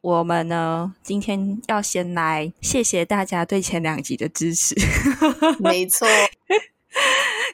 我们呢，今天要先来谢谢大家对前两集的支持。没错，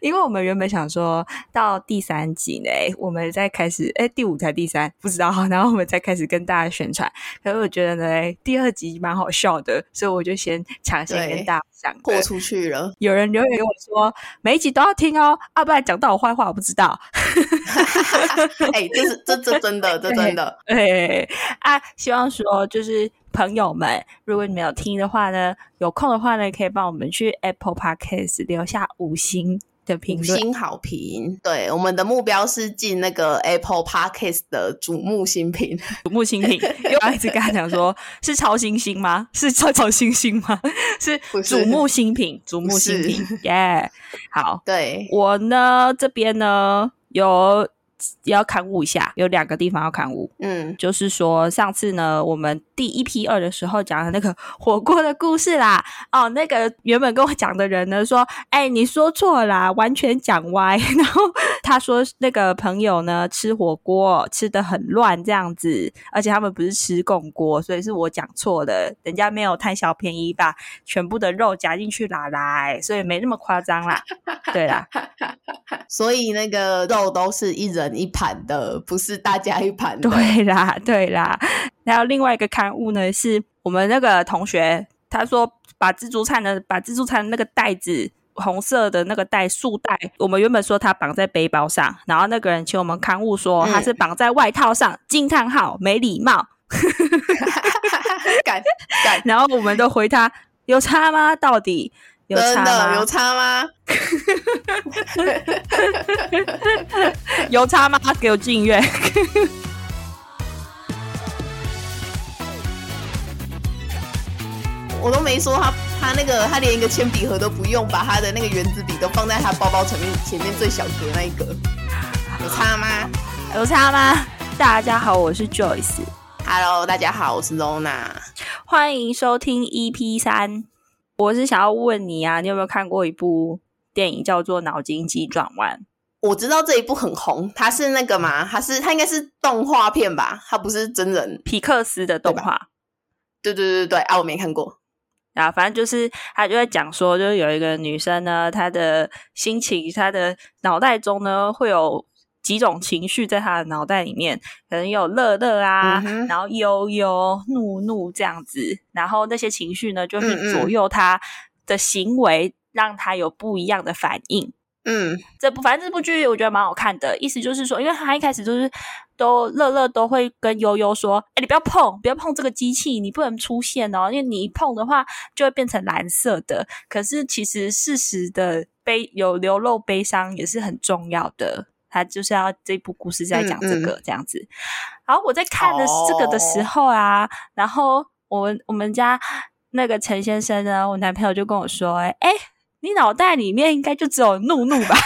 因为我们原本想说到第三集呢，我们再开始，哎，第五才第三，不知道，然后我们再开始跟大家宣传。可是我觉得呢，第二集蛮好笑的，所以我就先抢先跟大家讲，豁出去了。有人留言跟我说，每一集都要听哦，啊，不然讲到我坏话，我不知道。哎，这是这这真的，这真的，哎啊，希望说就是朋友们，如果你们有听的话呢，有空的话呢，可以帮我们去 Apple Podcast 留下五星的评论，五星好评。对，我们的目标是进那个 Apple Podcast 的瞩目新品，瞩目新品。因为我一直跟他讲说，是超新星吗？是超超新星吗？是瞩目新品，瞩目新品。耶，好，对我呢这边呢。有要刊物一下，有两个地方要刊物。嗯，就是说上次呢，我们第一批二的时候讲的那个火锅的故事啦。哦，那个原本跟我讲的人呢说：“哎，你说错啦，完全讲歪。”然后他说那个朋友呢吃火锅吃的很乱这样子，而且他们不是吃共锅，所以是我讲错的，人家没有贪小便宜把全部的肉夹进去拿来，所以没那么夸张啦。对啦。所以那个肉都是一人一盘的，不是大家一盘。对啦，对啦。然后另外一个刊物呢，是我们那个同学，他说把自助餐的把自助餐那个袋子红色的那个袋束带，我们原本说他绑在背包上，然后那个人请我们刊物说他是绑在外套上，惊叹号，没礼貌。敢 敢，然后我们都回他有差吗？到底？有差吗？有差吗？有差吗？给我进院。我都没说他，他那个他连一个铅笔盒都不用，把他的那个圆珠笔都放在他包包前面前面最小格那一格。有差吗？有差吗？大家好，我是 Joyce。Hello，大家好，我是 Lona。欢迎收听 EP 三。我是想要问你啊，你有没有看过一部电影叫做《脑筋急转弯》？我知道这一部很红，它是那个嘛，它是它应该是动画片吧？它不是真人，皮克斯的动画。对对对对啊，我没看过。啊，反正就是他就在讲说，就是有一个女生呢，她的心情，她的脑袋中呢会有。几种情绪在他的脑袋里面，可能有乐乐啊，然后悠悠、怒怒这样子，然后那些情绪呢，就是左右他的行为，让他有不一样的反应。嗯，这部反正这部剧我觉得蛮好看的，意思就是说，因为他一开始就是都乐乐都会跟悠悠说：“哎，你不要碰，不要碰这个机器，你不能出现哦，因为你一碰的话就会变成蓝色的。”可是其实事实的悲有流露悲伤也是很重要的。他就是要这部故事在讲这个这样子，然后我在看的这个的时候啊，然后我我们家那个陈先生呢，我男朋友就跟我说：“哎，你脑袋里面应该就只有怒怒吧？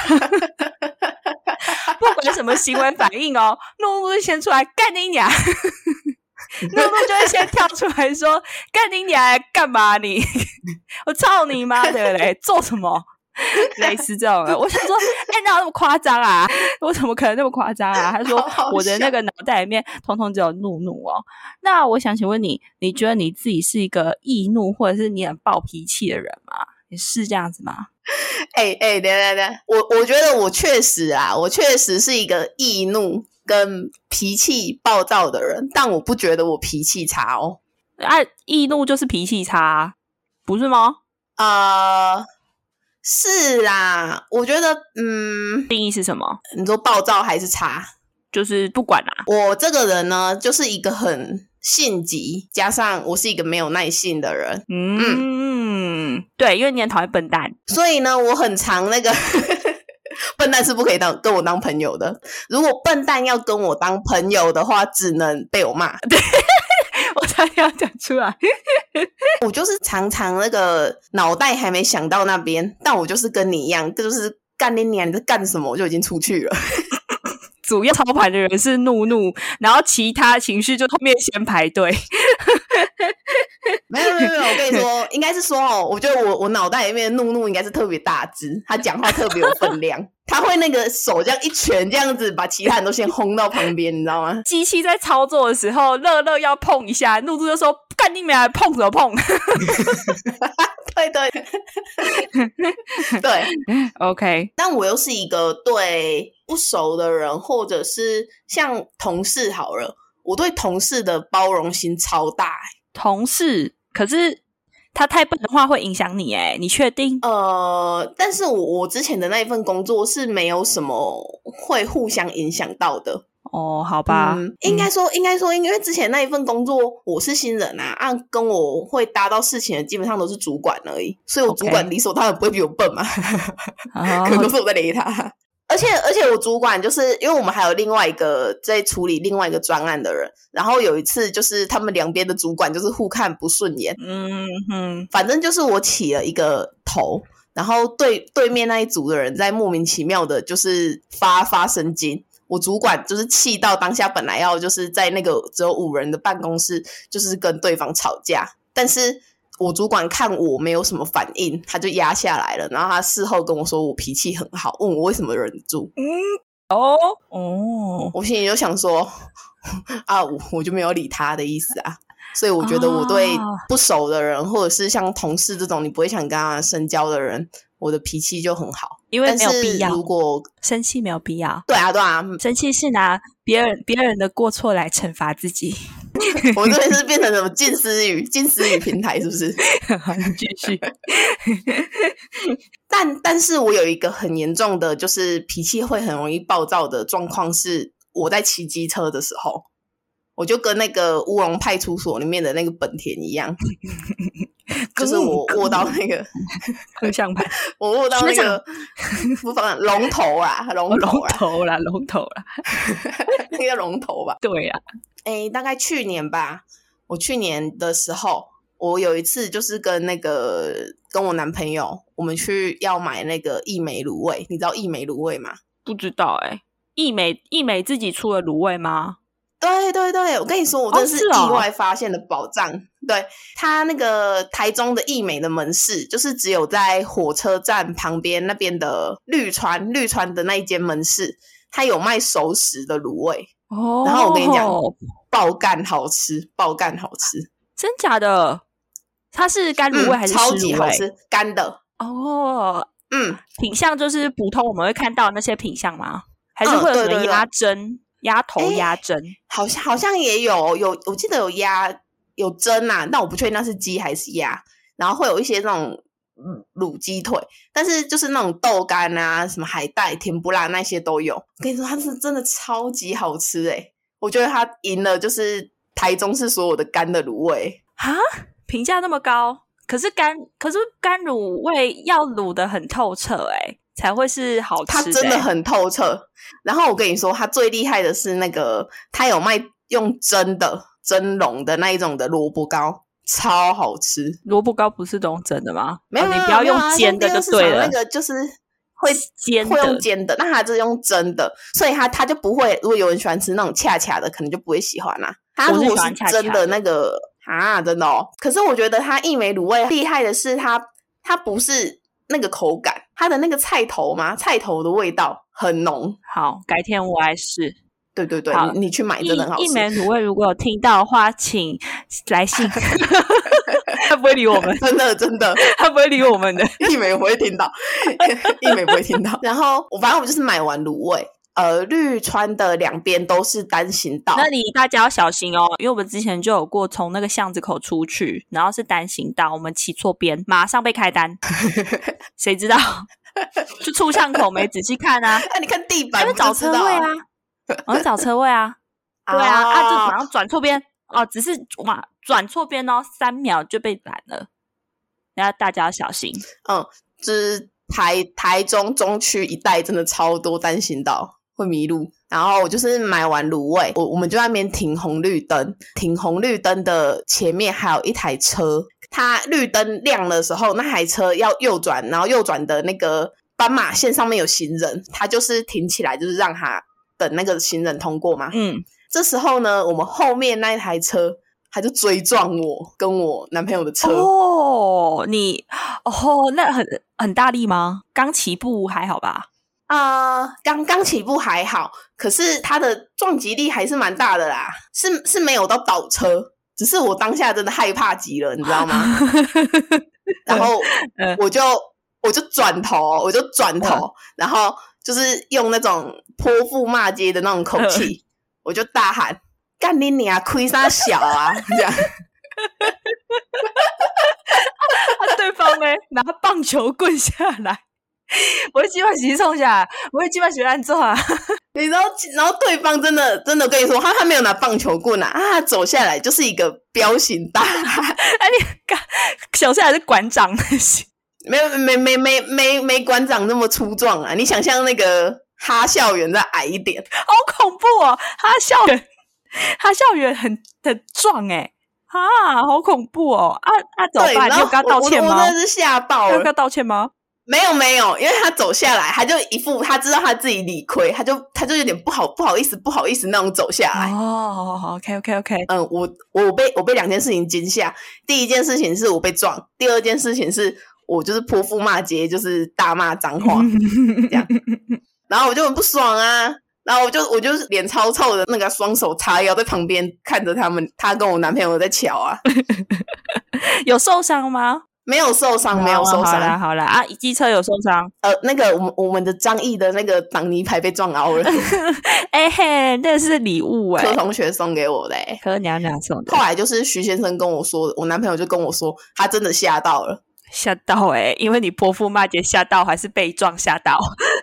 不管什么行为反应哦，怒怒就先出来干你娘，怒怒就会先跳出来说干你娘干嘛你？我操你妈的嘞，做什么？” 类似这种，我想说，哎，哪有那么夸张啊？我怎么可能那么夸张啊？他说我的那个脑袋里面通通只有怒怒哦。那我想请问你，你觉得你自己是一个易怒或者是你很暴脾气的人吗？你是这样子吗？哎哎，等等等，我我觉得我确实啊，我确实是一个易怒跟脾气暴躁的人，但我不觉得我脾气差哦。啊，易怒就是脾气差，不是吗？啊。是啦，我觉得，嗯，定义是什么？你说暴躁还是差？就是不管啦。我这个人呢，就是一个很性急，加上我是一个没有耐性的人。嗯，对，因为你很讨厌笨蛋，所以呢，我很常那个 笨蛋是不可以当跟我当朋友的。如果笨蛋要跟我当朋友的话，只能被我骂。对。我才要讲出来，我就是常常那个脑袋还没想到那边，但我就是跟你一样，就是干你娘在干什么，我就已经出去了。主要操盘的人是怒怒，然后其他情绪就后面先排队。没有没有没有没有，我跟你说，应该是说哦，我觉得我我脑袋里面的怒怒应该是特别大只，他讲话特别有分量，他会那个手这样一拳这样子把其他人都先轰到旁边，你知道吗？机器在操作的时候，乐乐要碰一下，露露就说：“干你娘，碰什么碰 对对对，？”OK，但我又是一个对不熟的人，或者是像同事好了，我对同事的包容心超大、欸同事，可是他太笨的话会影响你，哎，你确定？呃，但是我我之前的那一份工作是没有什么会互相影响到的。哦，好吧，嗯，应该说，应该说，因为之前那一份工作我是新人啊，按跟我会搭到事情的基本上都是主管而已，所以我主管理所当然不会比我笨嘛，哦可能都是我在雷他。而且而且我主管就是因为我们还有另外一个在处理另外一个专案的人，然后有一次就是他们两边的主管就是互看不顺眼，嗯哼，反正就是我起了一个头，然后对对面那一组的人在莫名其妙的，就是发发神经。我主管就是气到当下，本来要就是在那个只有五人的办公室，就是跟对方吵架，但是我主管看我没有什么反应，他就压下来了。然后他事后跟我说我脾气很好，问我为什么忍住。嗯哦哦，我心里就想说 啊，我我就没有理他的意思啊。所以我觉得我对啊不熟的人，或者是像同事这种你不会想跟他深交的人，我的脾气就很好。因为没有必要如果生气，没有必要。对啊对啊，生气是拿别人别人的过错来惩罚自己。我这边是变成什么近思语近思语平台是不是？继续，但但是我有一个很严重的，就是脾气会很容易暴躁的状况，是我在骑机车的时候，我就跟那个乌龙派出所里面的那个本田一样，就是 我握到那个方向盘，我握到那学个不放龙头啊，龙头龙啊，头啦，龙头啦，那个龙头吧。对呀、诶，大概去年吧，我去年的时候，我有一次就是跟那个跟我男朋友，我们去要买那个一美卤味，你知道一美卤味吗？不知道哎、一美一美自己出的卤味吗？对对对，我跟你说，我真的是意外发现的宝藏。对他那个台中的艺美的门市，就是只有在火车站旁边那边的绿川绿川的那一间门市，它有卖熟食的卤味，哦然后我跟你讲爆干好吃，爆干好吃，真假的？它是干卤味还是湿嗯超级卤味？好吃，干的。哦，嗯，品相就是普通我们会看到那些品相吗？还是嗯会有什么鸭胗、鸭头、诶鸭胗？好像好像也有有，我记得有鸭有蒸呐、但我不确定那是鸡还是鸭。然后会有一些那种嗯卤鸡腿，但是就是那种豆干啊、什么海带、甜不辣那些都有。我跟你说，它是真的超级好吃诶、我觉得它赢了，就是台中市所有的干的卤味。啊，评价那么高，可是干可是干卤味要卤的很透彻、哎，才会是好吃它、真的很透彻。然后我跟你说，它最厉害的是那个，它有卖用蒸的蒸笼的那一种的萝卜糕，超好吃。萝卜糕不是都用蒸的吗？没有，你不要用煎的就对了。电视上那个就是会煎会用煎的，那它就是用蒸的，所以它它就不会。如果有人喜欢吃那种恰恰的，可能就不会喜欢啦、它如果是喜欢恰恰蒸的那个啊，真的哦。可是我觉得它一枚卤味厉害的是它，它不是那个口感，它的那个菜头吗，菜头的味道很浓。好，改天我来试。对对对，你你去买一真的很好吃。一枚卤味如果有听到的话，请来信。他不会理我们，真的真的，他不会理我们的。一美不会听到，一美不会听到。然后我反正我就是买完卤味，呃，绿川的两边都是单行道，那你大家要小心哦，因为我们之前就有过从那个巷子口出去，然后是单行道，我们骑错边，马上被开单。谁知道？就出巷口没仔细看啊，哎、你看地板因为找车位啊，我们找车位啊，对啊，啊就马啊，上转错边哦，只是哇转错边哦，三秒就被拦了，然后大家要小心。嗯，就是台台中中区一带真的超多单行道，会迷路。然后我就是买完卤味，我我们就在那边停红绿灯，停红绿灯的前面还有一台车，它绿灯亮的时候，那台车要右转，然后右转的那个斑马线上面有行人，它就是停起来，就是让他等那个行人通过嘛。嗯，这时候呢，我们后面那一台车他就追撞我跟我男朋友的车。哦，你哦，那很很大力吗？刚起步还好吧？啊，刚刚起步还好，可是它的撞击力还是蛮大的啦，是是没有到倒车，只是我当下真的害怕极了，你知道吗？然后我就我就转头，我就转头，然后就是用那种泼妇骂街的那种口气，我就大喊：“干你娘，亏啥小啊！” 这样，对方呢拿棒球棍下来。我会基本洗冲下，我会基本洗烂做啊！你知道，然后对方真的真的跟你说，他他没有拿棒球棍啊，啊，走下来就是一个彪形大汉。哎，你看，小下来是馆长那些，没有没没没没没馆长那么粗壮啊！你想象那个哈校园再矮一点，好恐怖哦！哈校园，哈校园很很壮哎，啊，好恐怖哦！啊啊，怎么办？你跟他道歉吗？我真的是吓到了，要跟他道歉吗？没有没有，因为他走下来，他就一副他知道他自己理亏，他就他就有点不好不好意思不好意思那种走下来。哦，OK OK OK，嗯，我我被我被两件事情惊吓，第一件事情是我被撞，第二件事情是我就是泼妇骂街，就是大骂脏话 这样，然后我就很不爽啊，然后我就我就脸超臭的那个双手叉腰在旁边看着他们，他跟我男朋友在瞧啊，有受伤吗？没有受伤，没有受伤。好啦，好啦啊！机车有受伤。呃，那个我们我们的张毅的那个挡泥牌被撞凹了。哎嘿，那是礼物哎，柯同学送给我的，柯娘娘送的。后来就是徐先生跟我说，我男朋友就跟我说，他真的吓到了，吓到哎，因为你泼妇骂街吓到，还是被撞吓到？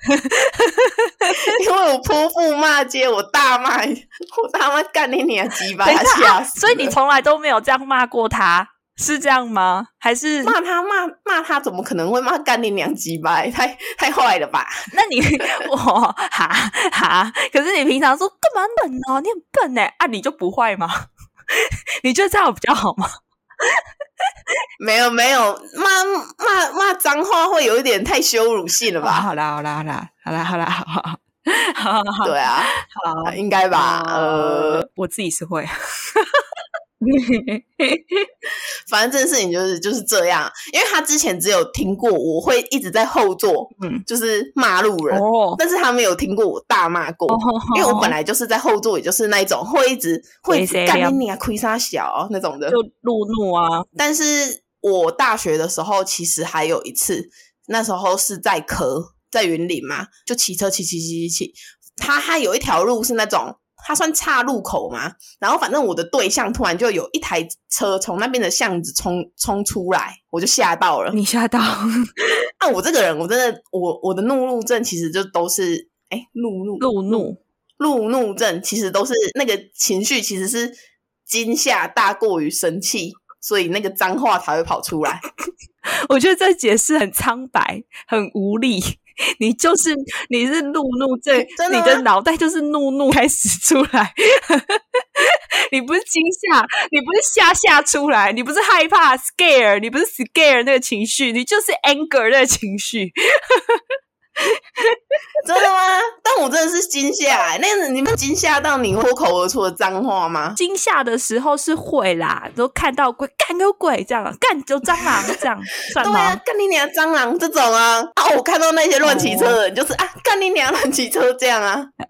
因为我泼妇骂街，我大骂，我大骂干你娘鸡巴，吓死！所以你从来都没有这样骂过他。是这样吗？还是骂他骂骂他？怎么可能会骂干你娘鸡巴？太太坏了吧？那你 我哈哈？可是你平常说干嘛笨哦？你很笨呢？啊，你就不坏吗？你觉得这样比较好吗？没有没有，骂骂骂脏话会有一点太羞辱性了吧？好啦好啦好啦好啦好啦好好好，对啊，好应该吧？呃，我自己是会。反正这件事情就是就是这样，因为他之前只有听过我会一直在后座，嗯，就是骂路人，但是他没有听过我大骂过，因为我本来就是在后座，也就是那一种会一直会干你啊，亏杀小那种的，就路怒啊。但是我大学的时候，其实还有一次，那时候是在科，在云林嘛，就骑车骑骑骑骑骑，他他有一条路是那种。它算岔路口嘛，然后反正我的对象突然就有一台车从那边的巷子冲冲出来，我就吓到了。你吓到？啊，我这个人，我真的，我我的怒怒症其实就都是，哎，怒怒怒怒怒怒症，其实都是那个情绪其实是惊吓大过于生气，所以那个脏话才会跑出来。我觉得这解释很苍白，很无力。你就是你是怒怒症，你的脑袋就是怒怒开始出来。你不是惊吓，你不是吓吓出来，你不是害怕 scare，你不是 scare 那个情绪，你就是 anger 那个情绪。真的吗？但我真的是惊吓，那你们惊吓到你脱口而出的脏话吗？惊吓的时候是会啦，都看到鬼，干有鬼这样，干就蟑螂这样，算吗？干你娘蟑螂这种啊！啊，我看到那些乱骑车的人，就是啊，干你娘乱骑车这样啊！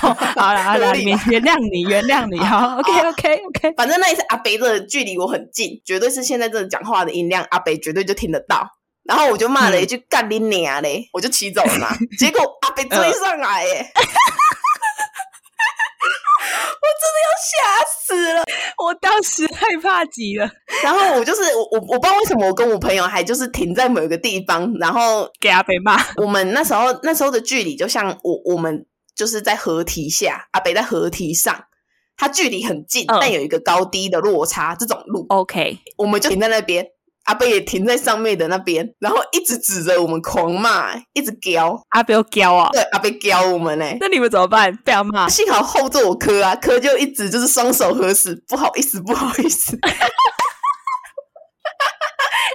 好了 好了，原原谅你，原谅你，好，OK OK OK。反正那一次阿北的距离我很近，绝对是现在这讲话的音量，阿北绝对就听得到。然后我就骂了一句“干你娘嘞”，我就骑走了嘛。结果阿北追上来，耶！我真的要吓死了，我当时害怕极了。然后我就是我我我不知道为什么我跟我朋友还就是停在某一个地方，然后给阿北骂。我们那时候那时候的距离就像我我们就是在河堤下，阿北在河堤上，它距离很近，但有一个高低的落差。这种路，OK，我们就停在那边。阿贝也停在上面的那边，然后一直指着我们狂骂，一直叫阿贝叫啊！对，阿贝叫我们呢。那你们怎么办？被他骂？幸好后座我磕啊，磕就一直就是双手合十，不好意思，不好意思。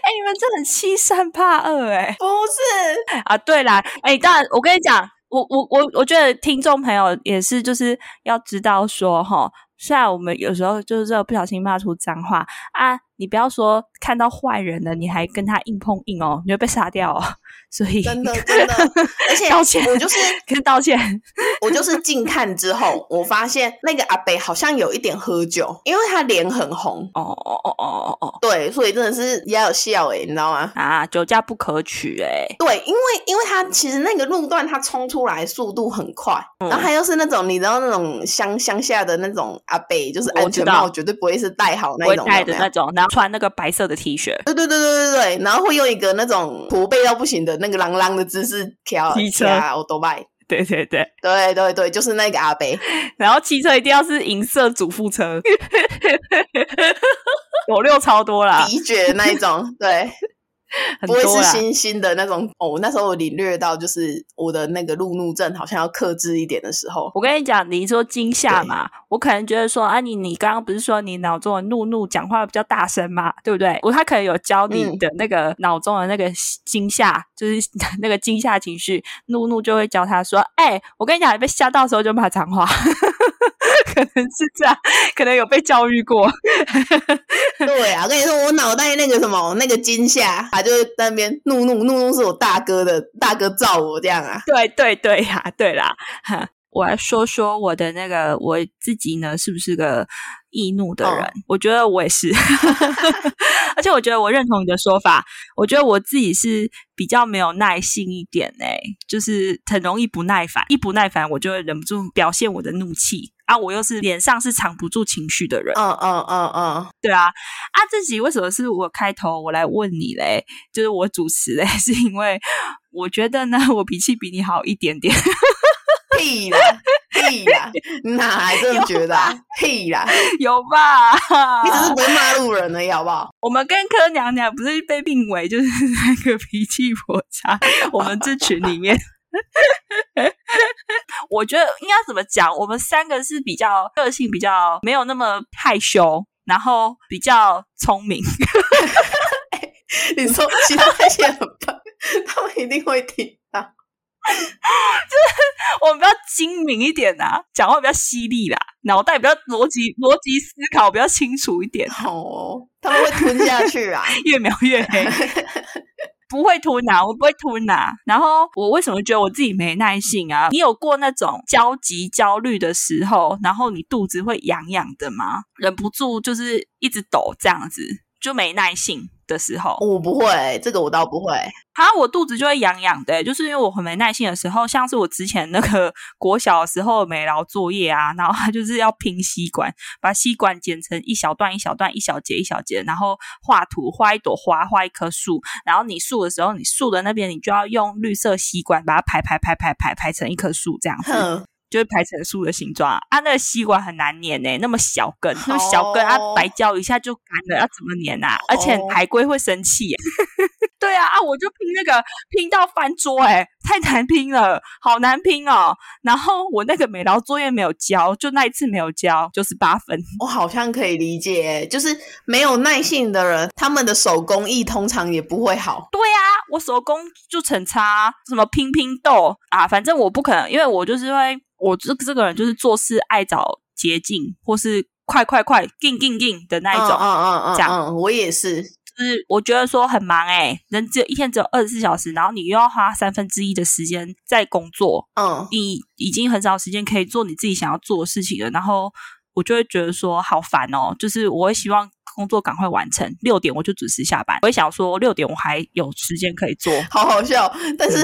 哎，你们真的欺善怕恶哎！不是啊，对啦，哎，当然我跟你讲，我我我我觉得听众朋友也是，就是要知道说哈。虽然我们有时候就是不小心骂出脏话啊，你不要说看到坏人了，你还跟他硬碰硬哦，你会被杀掉哦。所以真的真的，而且道歉，我就是跟道歉。我就是近看之后，我发现那个阿北好像有一点喝酒，因为他脸很红。哦哦哦哦哦哦，对，所以真的是也有笑哎，你知道吗？啊，酒驾不可取哎。对，因为因为他其实那个路段他冲出来速度很快，然后他又是那种你知道那种乡乡下的那种阿北，就是安全帽绝对不会是戴好那种戴的那种，然后穿那个白色的 T 恤。对对对对对对，然后会用一个那种驼背到不行的。那个啷啷的姿势，跳车，我都卖。对对对对对对，就是那个阿贝。然后汽车一定要是银色主副车，狗六超多啦，鼻绝那一种，对。不会是新兴的那种哦。那时候我领略到，就是我的那个路怒症好像要克制一点的时候。我跟你讲，你说惊吓嘛，我可能觉得说啊，你你刚刚不是说你脑中的怒怒讲话比较大声嘛，对不对？我他可能有教你的那个脑中的那个惊吓，就是 那个惊吓情绪，怒怒就会教他说，哎，我跟你讲，被吓到的时候就骂脏话。可能是这样，可能有被教育过。对啊，我跟你说，我脑袋那个什么那个惊吓，他就在那边怒怒怒怒，是我大哥的大哥照我这样啊。对对对呀，对啦，哈，我来说说我的那个我自己呢，是不是个易怒的人？我觉得我也是，而且我觉得我认同你的说法。我觉得我自己是比较没有耐性一点哎，就是很容易不耐烦，一不耐烦我就会忍不住表现我的怒气。啊，我又是脸上是藏不住情绪的人。嗯嗯嗯嗯，对啊。啊，自己为什么是我开头我来问你嘞？就是我主持嘞，是因为我觉得呢，我脾气比你好一点点。屁啦，屁啦，哪还这么觉得？啊屁啦，有吧？你只是不会骂路人而已，好不好？我们跟柯娘娘不是被命为就是那个脾气婆差，我们这群里面。我觉得应该怎么讲？我们三个是比较个性比较没有那么害羞，然后比较聪明。你说其他那些很棒，他们一定会听到。就是我们比较精明一点啊，讲话比较犀利啦，脑袋比较逻辑逻辑思考比较清楚一点。哦，他们会吞下去啊，越描越黑。不会吞呐，我不会吞呐。然后我为什么觉得我自己没耐性啊？你有过那种焦急、焦虑的时候，然后你肚子会痒痒的吗？忍不住就是一直抖这样子，就没耐性。的时候，我不会，这个我倒不会。好，我肚子就会痒痒的，就是因为我很没耐心的时候，像是我之前那个 国小的时候没劳作业啊，然后他就是要拼吸管，把吸管剪成一小段一小段、一小节一小节，然后画图，画一朵花，画一棵树，然后你树的时候，你树的那边你就要用绿色吸管把它排排排排排排成一棵树这样子。就是排成树的形状啊！那个吸管很难粘呢，那么小根，那么小根啊，白胶一下就干了，要怎么粘啊？而且海龟会生气。对啊啊！我就拼那个拼到翻桌，哎，太难拼了，好难拼哦。然后我那个美劳作业没有交，就那一次没有交，就是八分。我好像可以理解，就是没有耐性的人，他们的手工艺通常也不会好。对啊，我手工就很差，什么拼拼豆啊，反正我不可能，因为我就是会。我这这个人就是做事爱找捷径，或是快快快、进进进的那一种。嗯嗯嗯，这样我也是。就是我觉得说很忙哎，人只有一天只有二十四小时，然后你又要花三分之一的时间在工作。嗯，你已经很少时间可以做你自己想要做的事情了。然后我就会觉得说好烦哦，就是我会希望工作赶快完成，六点我就准时下班。我会想说六点我还有时间可以做，好好笑。但是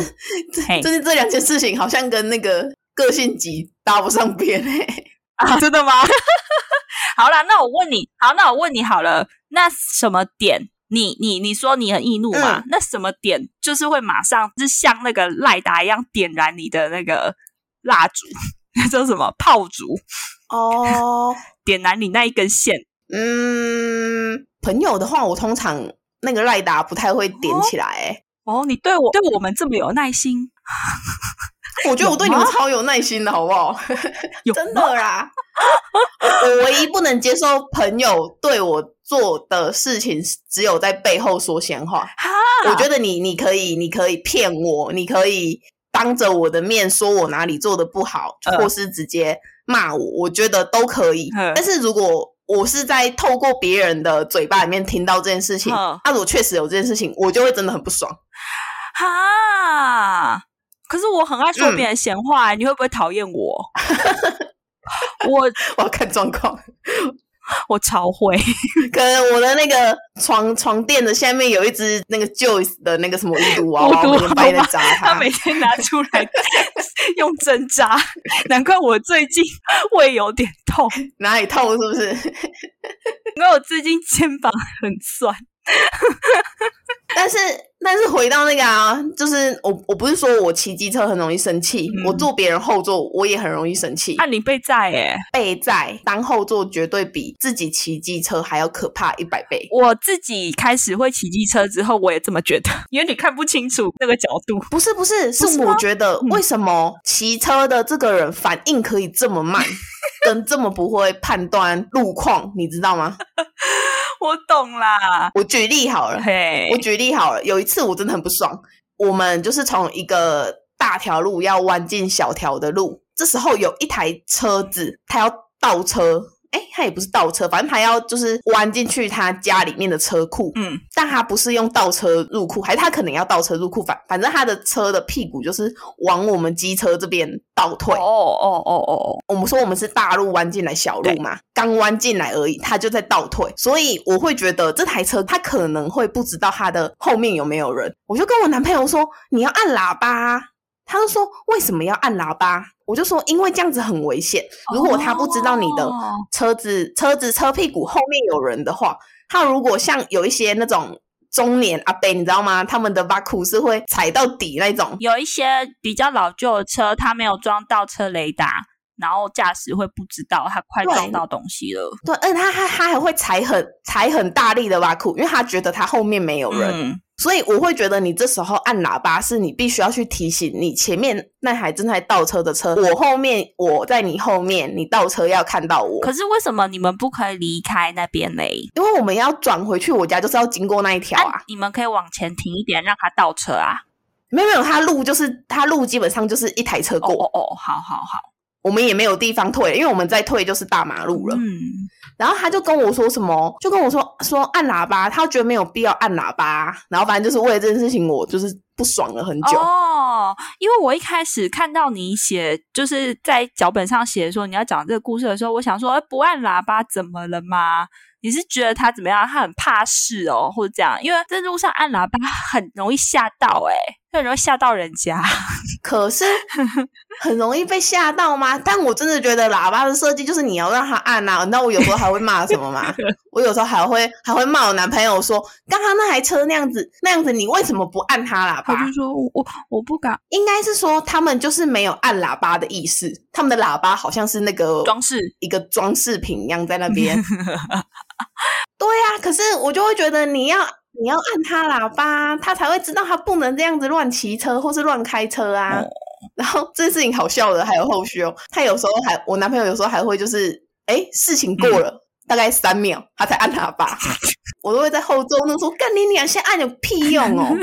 就是这两件事情好像跟那个。个性急搭不上边哎啊，真的吗？好啦，那我问你，好，那我问你好了，那什么点？你你你说你很易怒嘛？那什么点就是会马上是像那个赖达一样点燃你的那个蜡烛，叫什么炮竹？哦，点燃你那一根线。嗯，朋友的话，我通常那个赖达不太会点起来。哦，你对我对我们这么有耐心。我觉得我对你们超有耐心的，好不好？真的啦！我唯一不能接受朋友对我做的事情，只有在背后说闲话。我觉得你你可以，你可以骗我，你可以当着我的面说我哪里做的不好，或是直接骂我，我觉得都可以。嗯但是如果我是在透过别人的嘴巴里面听到这件事情，嗯那、如果确实有这件事情，我就会真的很不爽。哈，可是我很爱说别人闲话、你会不会讨厌我？我我要看状况，我超会，可能我的那个床床垫的下面有一只那个 Joyce 的那个什么巫毒娃娃，每天扎他每天拿出来用针扎，难怪我最近胃有点痛，哪里痛是不是？因为我最近肩膀很酸。但是但是回到那个啊，就是我我不是说我骑机车很容易生气，嗯我坐别人后座我也很容易生气。啊，你被载耶！被载当后座绝对比自己骑机车还要可怕一百倍。我自己开始会骑机车之后，我也这么觉得，因为你看不清楚那个角度。不是不是，是我觉得嗯为什么骑车的这个人反应可以这么慢，跟这么不会判断路况，你知道吗？我懂啦，我举例好了，嘿。我，举例好了，有一次我真的很不爽，我们就是从一个大条路要弯进小条的路，这时候有一台车子，它要倒车，哎，他也不是倒车，反正他要就是弯进去他家里面的车库，嗯，但他不是用倒车入库，还是他可能要倒车入库，反反正他的车的屁股就是往我们机车这边倒退。哦哦哦哦哦，我们说我们是大路弯进来小路嘛，刚弯进来而已，他就在倒退，所以我会觉得这台车他可能会不知道他的后面有没有人，我就跟我男朋友说你要按喇叭啊，他就说为什么要按喇叭？我就说因为这样子很危险，如果他不知道你的哦车子车子车屁股后面有人的话，他如果像有一些那种中年阿伯，你知道吗？他们的挖苦是会踩到底那种，有一些比较老旧的车，它没有装倒车雷达，然后驾驶会不知道他快对撞到东西了。对，而且他还他还会踩很踩很大力的挖苦，因为他觉得他后面没有人。嗯，所以我会觉得你这时候按喇叭是你必须要去提醒你前面那台正在倒车的车，我后面我在你后面，你倒车要看到我，可是为什么你们不可以离开那边嘞？因为我们要转回去我家就是要经过那一条啊啊，。你们可以往前停一点，让他倒车啊。没有没有，他路就是他路基本上就是一台车哦过，哦哦，好好好，我们也没有地方退，因为我们再退就是大马路了。嗯，然后他就跟我说什么，就跟我说说按喇叭，他觉得没有必要按喇叭，然后反正就是为了这件事情，我就是不爽了很久。哦，因为我一开始看到你写，就是在脚本上写说你要讲这个故事的时候，我想说，哎，不按喇叭怎么了吗？你是觉得他怎么样？他很怕事哦，或者这样？因为在路上按喇叭很容易吓到、欸，很容易吓到人家。可是很容易被吓到吗？但我真的觉得喇叭的设计就是你要让他按呐、啊。你知道我有时候还会骂什么吗？我有时候还会还会骂我男朋友说，刚刚那台车那样子那样子，你为什么不按他喇叭他就？说我我我不敢应该是说他们就是没有按喇叭的意思，他们的喇叭好像是那个装饰。一个装饰品一样在那边。对呀、可是我就会觉得你要你要按他喇叭，他才会知道他不能这样子乱骑车或是乱开车啊。哦然后这件事情好笑的还有后续哦，他有时候还我男朋友有时候还会就是，哎，事情过了、大概三秒，他才按喇叭，我都会在后座那说干你娘，现在按有屁用哦。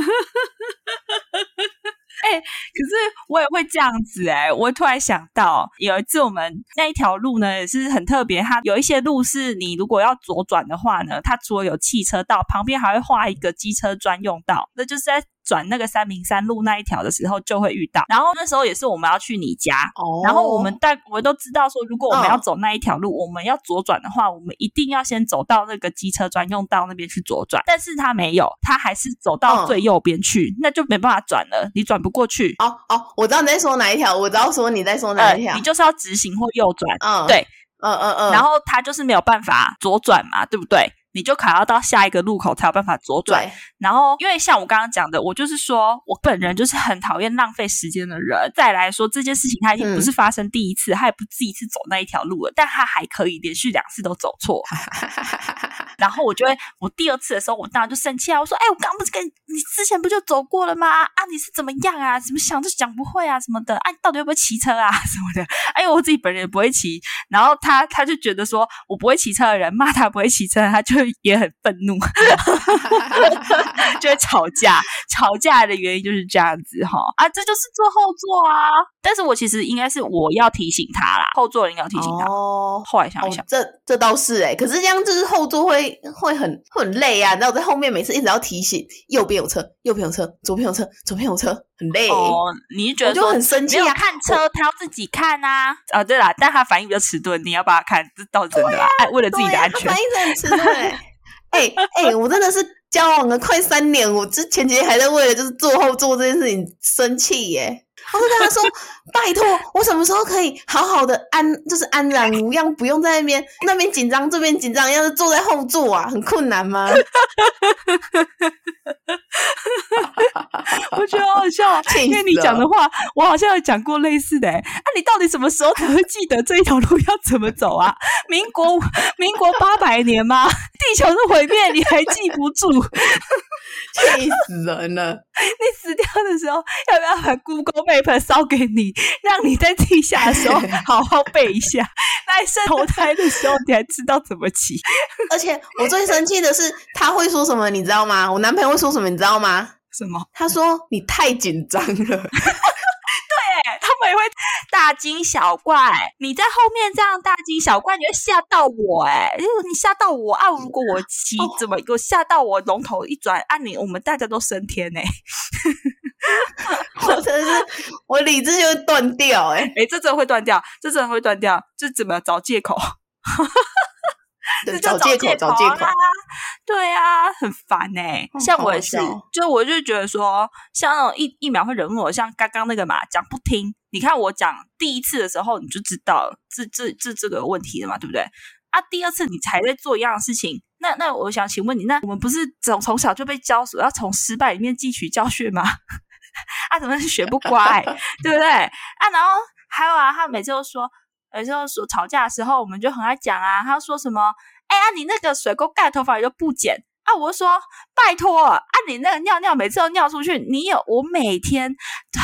哎可是我也会这样子哎、我突然想到有一次我们那一条路呢也是很特别，它有一些路是你如果要左转的话呢，它除了有汽车道，旁边还会画一个机车专用道，那就是在转那个三明山路那一条的时候就会遇到。然后那时候也是我们要去你家，哦然后我们大我们都知道说，如果我们嗯要走那一条路，我们要左转的话，我们一定要先走到那个机车专用道那边去左转。但是他没有，他还是走到嗯最右边去，那就没办法转了，你转不过去。哦哦，我知道你在说哪一条，我知道说你在说哪呃，一条。你就是要直行或右转，嗯，对，嗯嗯嗯，然后他就是没有办法左转嘛，对不对？你就可能要到下一个路口才有办法左转。然后，因为像我刚刚讲的，我就是说我本人就是很讨厌浪费时间的人。再来说这件事情，他已经不是发生第一次，他也不是第一次走那一条路了，但他还可以连续两次都走错。然后我就会，我第二次的时候，我当然就生气啊！我说：“哎，我刚刚不是跟你之前不就走过了吗？啊，你是怎么样啊？怎么想都想不会啊，什么的？啊，你到底会不会骑车啊，什么的？哎呦，我自己本人也不会骑。然后他他就觉得说我不会骑车的人骂他不会骑车，他就也很愤怒，就会吵架。吵架的原因就是这样子哈啊，这就是坐后座啊。但是我其实应该是我要提醒他啦，后座人要提醒他。哦，后来想一想，这这倒是哎，可是这样就是后座会会很会很累啊。然后在后面每次一直要提醒，右边有车，右边有车，左边有车，左边有车，很累。哦，你觉得就很生气啊？看车他要自己看啊。啊，对啦，但他反应比较迟钝，你要帮他看，这倒真的啦。哎，为了自己的安全，反应很迟钝。哎哎，我真的是交往了快三年，我之前几天还在为了就是坐后座这件事情生气耶。我就跟他说：“拜托，我什么时候可以好好的安，就是安然无恙，不用在那边那边紧张，这边紧张，要是坐在后座啊，很困难吗？” 我觉得好好笑，因为你讲的话，我好像有讲过类似的。哎，你到底什么时候才会记得这一条路要怎么走啊？民国民国八百年吗？地球是毁灭你还记不住？气死人了！你死掉的时候，要不要把 Google Map 烧给你，让你在地下的时候 好好背一下？在生投胎的时候，你还知道怎么骑？而且我最生气的是，他会说什么，你知道吗？我男朋友会说什么，你知道吗？什么？他说你太紧张了。也会大惊小怪，你在后面这样大惊小怪，你会吓到我哎！如果你吓到我啊，如果我骑怎么我吓到我龙头一转啊，你我们大家都升天哎！我真的是我理智就会断掉哎哎，这真的会断掉，这真的会断掉，这怎么找借口？找借口，找借口，对啊，很烦哎。像我也是，就我就觉得说，像那种疫疫苗会惹怒我，像刚刚那个嘛，讲不听。你看我讲第一次的时候，你就知道这这这这个问题了嘛，对不对？啊，第二次你才在做一样的事情，那那我想请问你，那我们不是从从小就被教说要从失败里面汲取教训吗？啊，怎么学不乖，对不对？啊，然后还有啊，他每次都说。有时候说吵架的时候，我们就很爱讲啊。他说什么？哎呀，你那个水沟盖头发就不剪。啊！我说拜托，啊！你那个尿尿每次都尿出去，你有我每天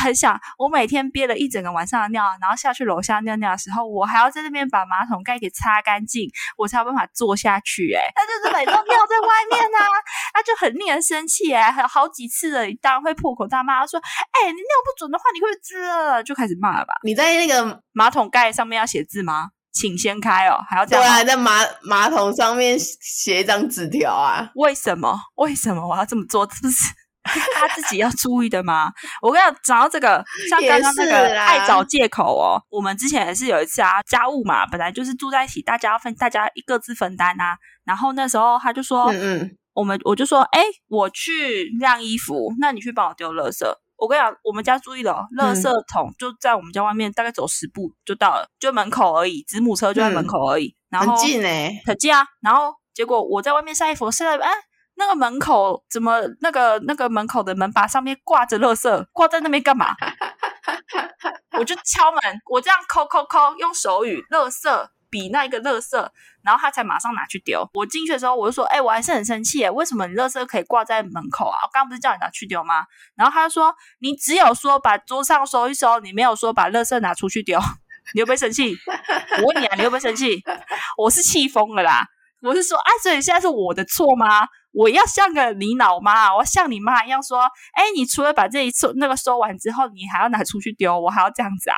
很想，我每天憋了一整个晚上的尿，然后下去楼下尿尿的时候，我还要在那边把马桶盖给擦干净，我才有办法坐下去。哎，他就是每次尿在外面啊，他就很令人生气哎，还有好几次了，当然会破口大骂，说：“哎，你尿不准的话，你会滋，就开始骂了吧？你在那个马桶盖上面要写字吗？”请掀开哦，还要这样？对啊，在马马桶上面写一张纸条啊？为什么？为什么我要这么做？是不是 他自己要注意的吗？我跟你讲讲到这个，像刚刚那个爱找借口哦。我们之前也是有一次啊，家务嘛，本来就是住在一起，大家要分，大家各自分担啊。然后那时候他就说，嗯嗯，我们我就说，哎，我去晾衣服，那你去帮我丢垃圾。我跟你讲，我们家注意了，垃圾桶就在我们家外面，大概走十步就到了，就门口而已，子母车就在门口而已。然后很近哎，很近啊。然后结果我在外面晒衣服，晒到哎，那个门口怎么那个那个门口的门把上面挂着垃圾，挂在那边干嘛？我就敲门，我这样抠抠抠，用手语，垃圾。比那一个垃圾，然后他才马上拿去丢。我进去的时候，我就说：“哎，我还是很生气，为什么你垃圾可以挂在门口啊？我刚刚不是叫你拿去丢吗？”然后他就说：“你只有说把桌上收一收，你没有说把垃圾拿出去丢，你会不会生气？我问你啊，你会不会生气？我是气疯了啦！我是说，啊，所以现在是我的错吗？”我要像个你老妈，我要像你妈一样说：“哎，你除了把这一次那个收完之后，你还要拿出去丢，我还要这样子啊。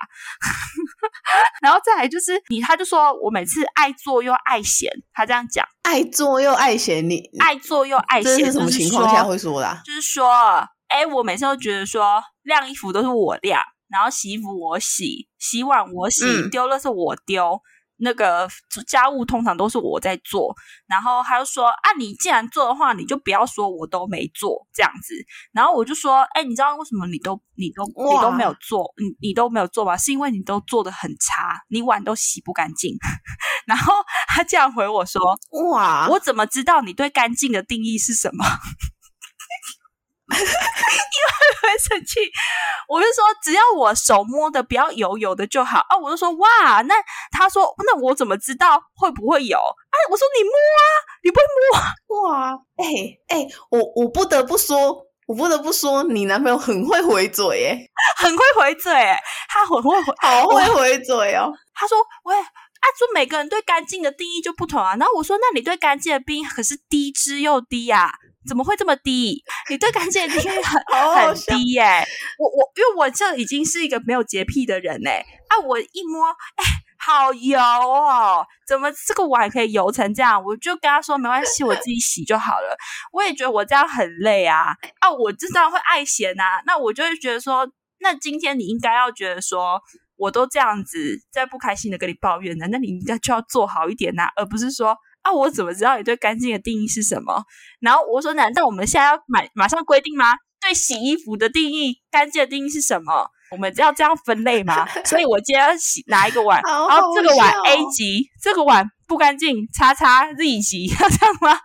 ”然后再来就是你，他就说我每次爱做又爱嫌，他这样讲，爱做又爱嫌，你爱做又爱嫌，是什么情况下会说的？就是说，哎，我每次都觉得说晾衣服都是我晾，然后洗衣服我洗，洗碗我洗，丢了是我丢。那个家务通常都是我在做，然后他就说：“啊，你既然做的话，你就不要说我都没做这样子。”然后我就说：“哎，你知道为什么你都你都你都没有做，你你都没有做吧？是因为你都做的很差，你碗都洗不干净。”然后他这样回我说：“哇，我怎么知道你对干净的定义是什么？” 会生气，我就说只要我手摸的不要油油的就好啊！我就说哇，那他说那我怎么知道会不会有？哎，我说你摸啊，你不会摸哇？哎哎，我我不得不说，我不得不说，你男朋友很会回嘴，哎，很会回嘴，他很会回，好会回嘴哦。他说喂，啊，说每个人对干净的定义就不同啊。然后我说那你对干净的定义可是低之又低呀。怎么会这么低？你对干净的定义 很很低耶！我我因为我这已经是一个没有洁癖的人哎，啊，我一摸，哎，好油哦！怎么这个碗可以油成这样？我就跟他说没关系，我自己洗就好了。我也觉得我这样很累啊！啊，我知道会爱嫌呐，那我就会觉得说，那今天你应该要觉得说，我都这样子在不开心的跟你抱怨呢，那你应该就要做好一点呐，而不是说。啊，我怎么知道你对干净的定义是什么？然后我说，难道我们现在要马马上规定吗？对洗衣服的定义，干净的定义是什么？我们要这样分类吗？所以我今天要洗拿一个碗，然后这个碗 A 级，这个碗不干净，叉叉 Z 级，要这样吗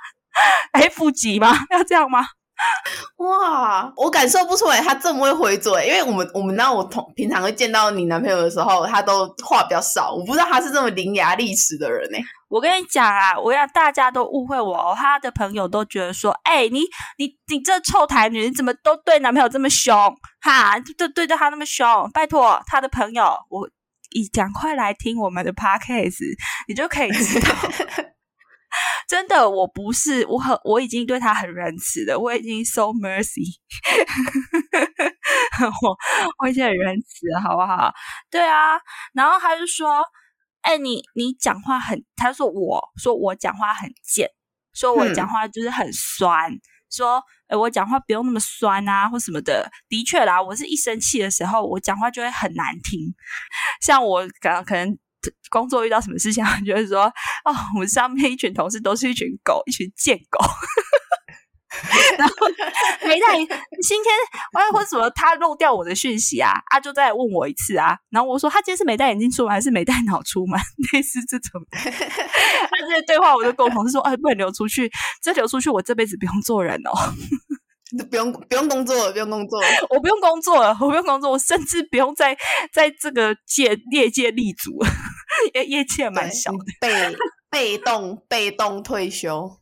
？F 级吗？要这样吗？哇，我感受不出来他这么会回嘴，因为我们我们那我同平常会见到你男朋友的时候，他都话比较少，我不知道他是这么伶牙俐齿的人呢。我跟你讲啊，我要大家都误会我，他的朋友都觉得说，哎，你你你这臭台女，你怎么都对男朋友这么凶？哈，就对着他那么凶，拜托他的朋友，我你赶快来听我们的 podcast，你就可以知道。真的，我不是我很我已经对他很仁慈的，我已经 so mercy，我我已经很仁慈，好不好？对啊，然后他就说：“哎，你你讲话很……他说我说我讲话很贱，说我讲话就是很酸，说哎我讲话不用那么酸啊，或什么的。的确啦，我是一生气的时候，我讲话就会很难听，像我刚可能。”工作遇到什么事情，就是说，哦，我上面一群同事都是一群狗，一群贱狗。然后没带今天，哎，或什么他漏掉我的讯息啊，他就再问我一次啊。然后我说他今天是没戴眼镜出门，还是没带脑出门？类似这种，他这些对话，我就跟我同事说，哎，不能流出去，这流出去，我这辈子不用做人哦。不用不用工作了，不用工作了，我不用工作了，我不用工作，我甚至不用在在这个界业界立足，业业界蛮小的，被被动被动退休，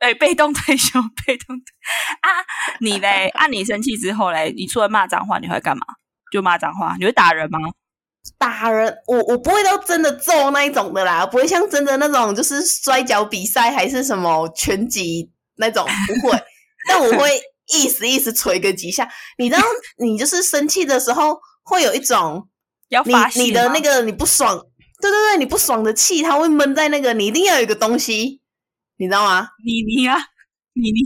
哎，被动退休，被动啊，你嘞？啊，你生气之后嘞？你除了骂脏话，你会干嘛？就骂脏话？你会打人吗？打人，我我不会到真的揍那一种的啦，不会像真的那种就是摔跤比赛还是什么拳击那种，不会，但我会。意思意思捶个几下，你知道，你就是生气的时候会有一种要发你的那个你不爽，对对对，你不爽的气，它会闷在那个，你一定要有一个东西，你知道吗？你你啊，你你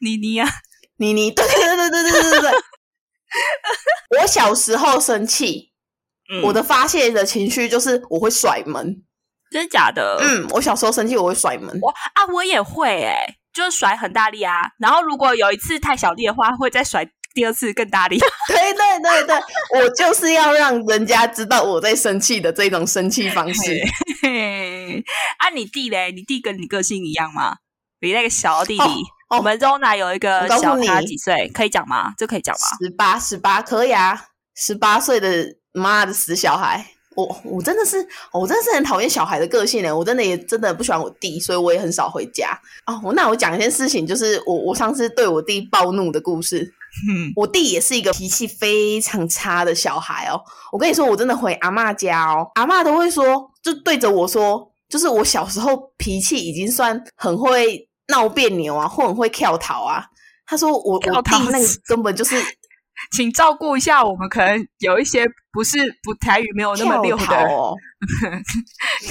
你你啊，你你，对对对对对对对对。我小时候生气，我的发泄的情绪就是我会甩门，真的假的？嗯，我小时候生气我会甩门，我啊我也会哎。就是甩很大力啊，然后如果有一次太小力的话，会再甩第二次更大力。对对对对，我就是要让人家知道我在生气的这种生气方式。啊，你弟嘞？你弟跟你个性一样吗？你那个小弟弟，我们 Rona 有一个小他几岁，可以讲吗？这可以讲吗？十八，十八可以啊，十八岁的妈的死小孩。我我真的是，我真的是很讨厌小孩的个性呢。我真的也真的不喜欢我弟，所以我也很少回家。哦，那我讲一件事情，就是我我上次对我弟暴怒的故事。我弟也是一个脾气非常差的小孩哦。我跟你说，我真的回阿妈家哦，阿妈都会说，就对着我说，就是我小时候脾气已经算很会闹别扭啊，或很会跳逃啊。他说我我弟那个根本就是。请照顾一下，我们可能有一些不是不台语没有那么溜的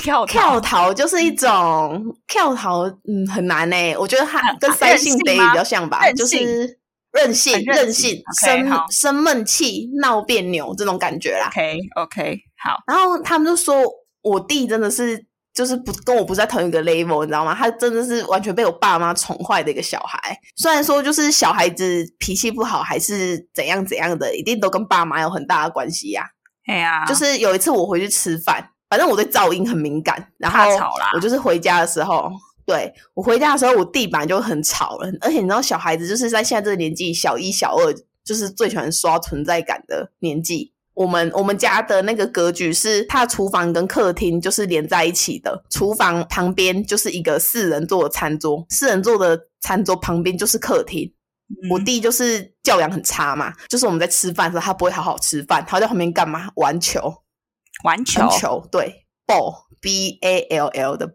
跳跳逃就是一种跳逃，嗯，很难呢。我觉得它跟三性得比较像吧，就是任性、任性、生生闷气、闹别扭这种感觉啦。OK OK，好。然后他们就说我弟真的是。就是不跟我不在同一个 level，你知道吗？他真的是完全被我爸妈宠坏的一个小孩。虽然说就是小孩子脾气不好，还是怎样怎样的，一定都跟爸妈有很大的关系呀。哎呀，就是有一次我回去吃饭，反正我对噪音很敏感，然后我就是回家的时候，对我回家的时候，我地板就很吵了，而且你知道，小孩子就是在现在这个年纪，小一、小二就是最喜欢刷存在感的年纪。我们我们家的那个格局是，他的厨房跟客厅就是连在一起的，厨房旁边就是一个四人座的餐桌，四人座的餐桌旁边就是客厅。我弟就是教养很差嘛，就是我们在吃饭的时候，他不会好好吃饭，他在旁边干嘛？玩球，玩球，球，对，ball b a l l 的